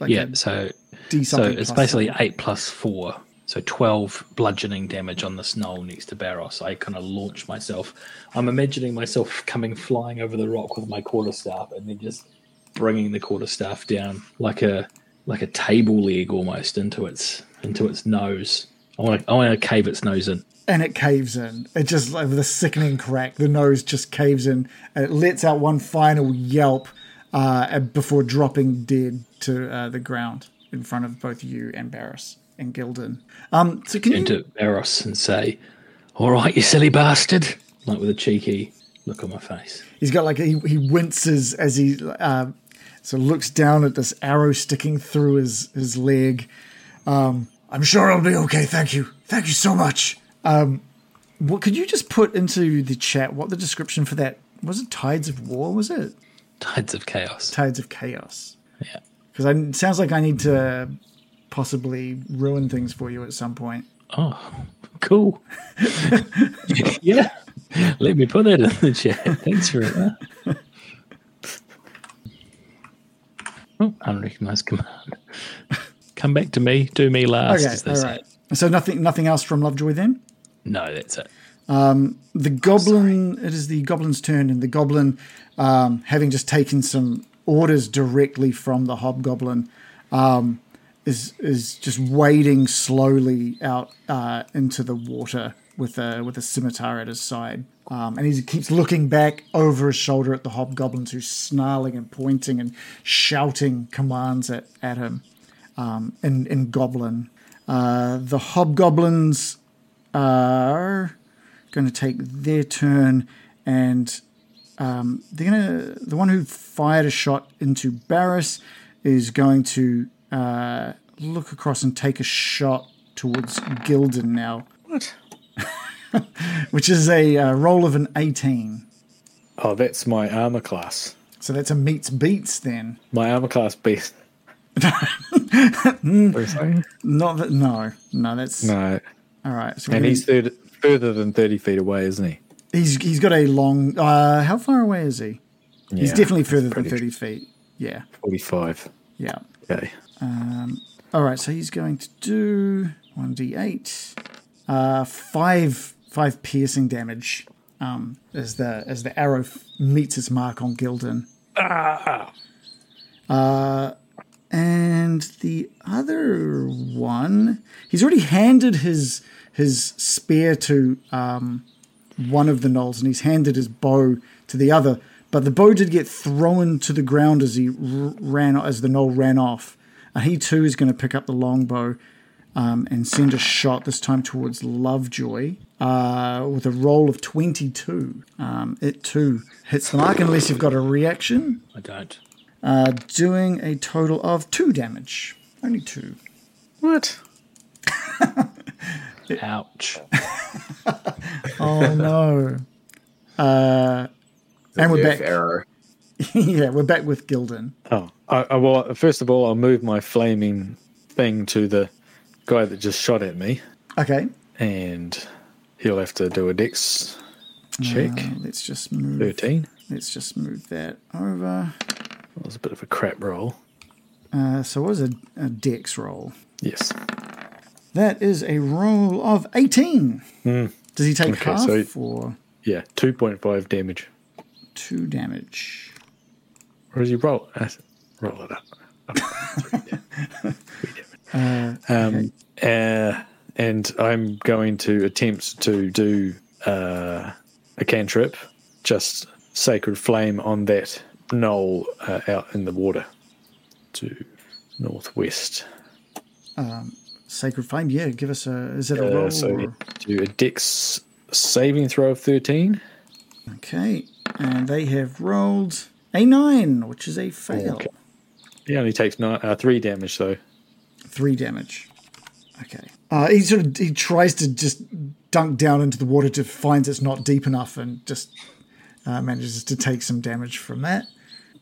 like
yeah,
a
so
D
so it's basically
something.
eight plus four. So twelve bludgeoning damage on the gnoll next to Barris. I kind of launch myself. I'm imagining myself coming flying over the rock with my quarterstaff, and then just bringing the quarterstaff down like a like a table leg almost into its into its nose. I want to I want to cave its nose in.
and it caves in. It just like with a sickening crack, the nose just caves in. And it lets out one final yelp uh, before dropping dead to uh, the ground in front of both you and Barris and Gildan. Um, so can you
into and say, "All right, you silly bastard," like with a cheeky look on my face.
He's got like he, he winces as he uh, of looks down at this arrow sticking through his his leg. Um, I'm sure I'll be okay. Thank you. Thank you so much. Um, what could you just put into the chat what the description for that was? It Tides of War? Was it
Tides of Chaos.
Tides of Chaos?
Yeah.
Because it sounds like I need to possibly ruin things for you at some point.
Oh, cool. yeah. Let me put that in the chat. Thanks for that. Oh, unrecognized command. Come back to me. Do me last.
Okay, all
say.
right. So nothing, nothing else from Lovejoy then.
No, that's it.
The goblin. It is the goblin's turn, and the goblin, um, having just taken some orders directly from the hobgoblin, um, is is just wading slowly out uh, into the water with a with a scimitar at his side. Um, and he keeps looking back over his shoulder at the hobgoblins who's snarling and pointing and shouting commands at, at him um, in, in goblin. Uh, the hobgoblins are going to take their turn and um, they're to the one who fired a shot into Barris is going to uh, look across and take a shot towards Gildan now,
What?
which is a uh, roll of an 18.
Oh, that's my armor class.
So that's a meets beats then.
My armor class beast. What are you saying?
Not that no, no, that's
no,
all right. So
and he's third, further than thirty feet away, isn't he?
He's he's got a long. Uh, how far away is he? he's definitely further than thirty feet. Yeah,
Forty-five.
yeah.
Okay.
Um, All right, so he's going to do one d eight, uh, five five piercing damage. Um, as the as the arrow f- meets its mark on Gildan.
Ah.
Uh, and the other one, he's already handed his his spear to um, one of the gnolls and he's handed his bow to the other. But the bow did get thrown to the ground as he r- ran as the gnoll ran off. And he too is going to pick up the longbow um, and send a shot this time towards Lovejoy uh, with a roll of twenty-two. Um, it too hits the mark unless you've got a reaction
I don't.
uh, doing a total of two damage. Only two.
What?
Ouch.
Oh no. Uh, and we're back.
Arrow.
yeah, we're back with Gildan.
Oh, I, I, well, first of all, I'll move my flaming thing to the guy that just shot at me,
Okay.
and he'll have to do a dex check.
Uh, let's just move.
Thirteen.
Let's just move that over.
That was a bit of a crap roll.
Uh, so what was a, a dex roll?
Yes.
That is a roll of 18. Does he take
Okay,
half
so-
or
Yeah, two point five damage.
two damage?
Or does he roll? Uh, roll it up. Up. um, uh, and I'm going to attempt to do uh, a cantrip, just sacred flame on that gnoll uh, out in the water to northwest.
Sacred Flame? Yeah, give us a. Is it a roll?
Uh, so
or-
do a dex saving throw of 13.
Okay. And they have rolled a 9, which is a fail.
Okay. He only takes nine, uh, three damage though.
Three damage. Okay. Uh, he sort of he tries to just dunk down into the water to finds it's not deep enough and just uh, manages to take some damage from that.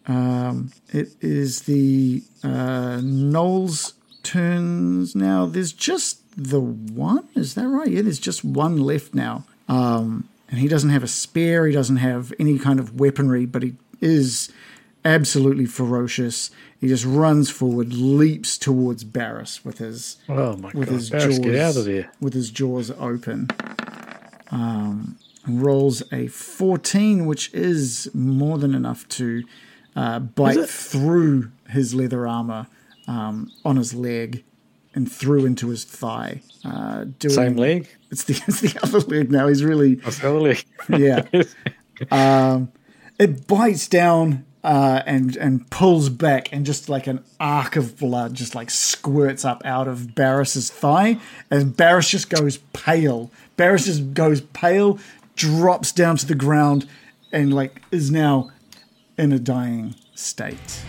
Um, it is the uh, gnolls turns now. There's just the one. Is that right? Yeah, there's just one left now. Um, and he doesn't have a spear. He doesn't have any kind of weaponry, but he is absolutely ferocious. He just runs forward, leaps towards Barris with his
Oh my
with
god!
his
Barris,
jaws
get out of there!
with his jaws open. Um, rolls a fourteen, which is more than enough to uh, bite through his leather armor um, on his leg and threw into his thigh. Uh, doing,
Same leg.
It's the it's the other leg now. He's really
That's the other leg.
yeah. um, it bites down uh, and and pulls back, and just like an arc of blood just like squirts up out of Barris's thigh, and Barris just goes pale. Barris just goes pale, drops down to the ground, and like is now in a dying state.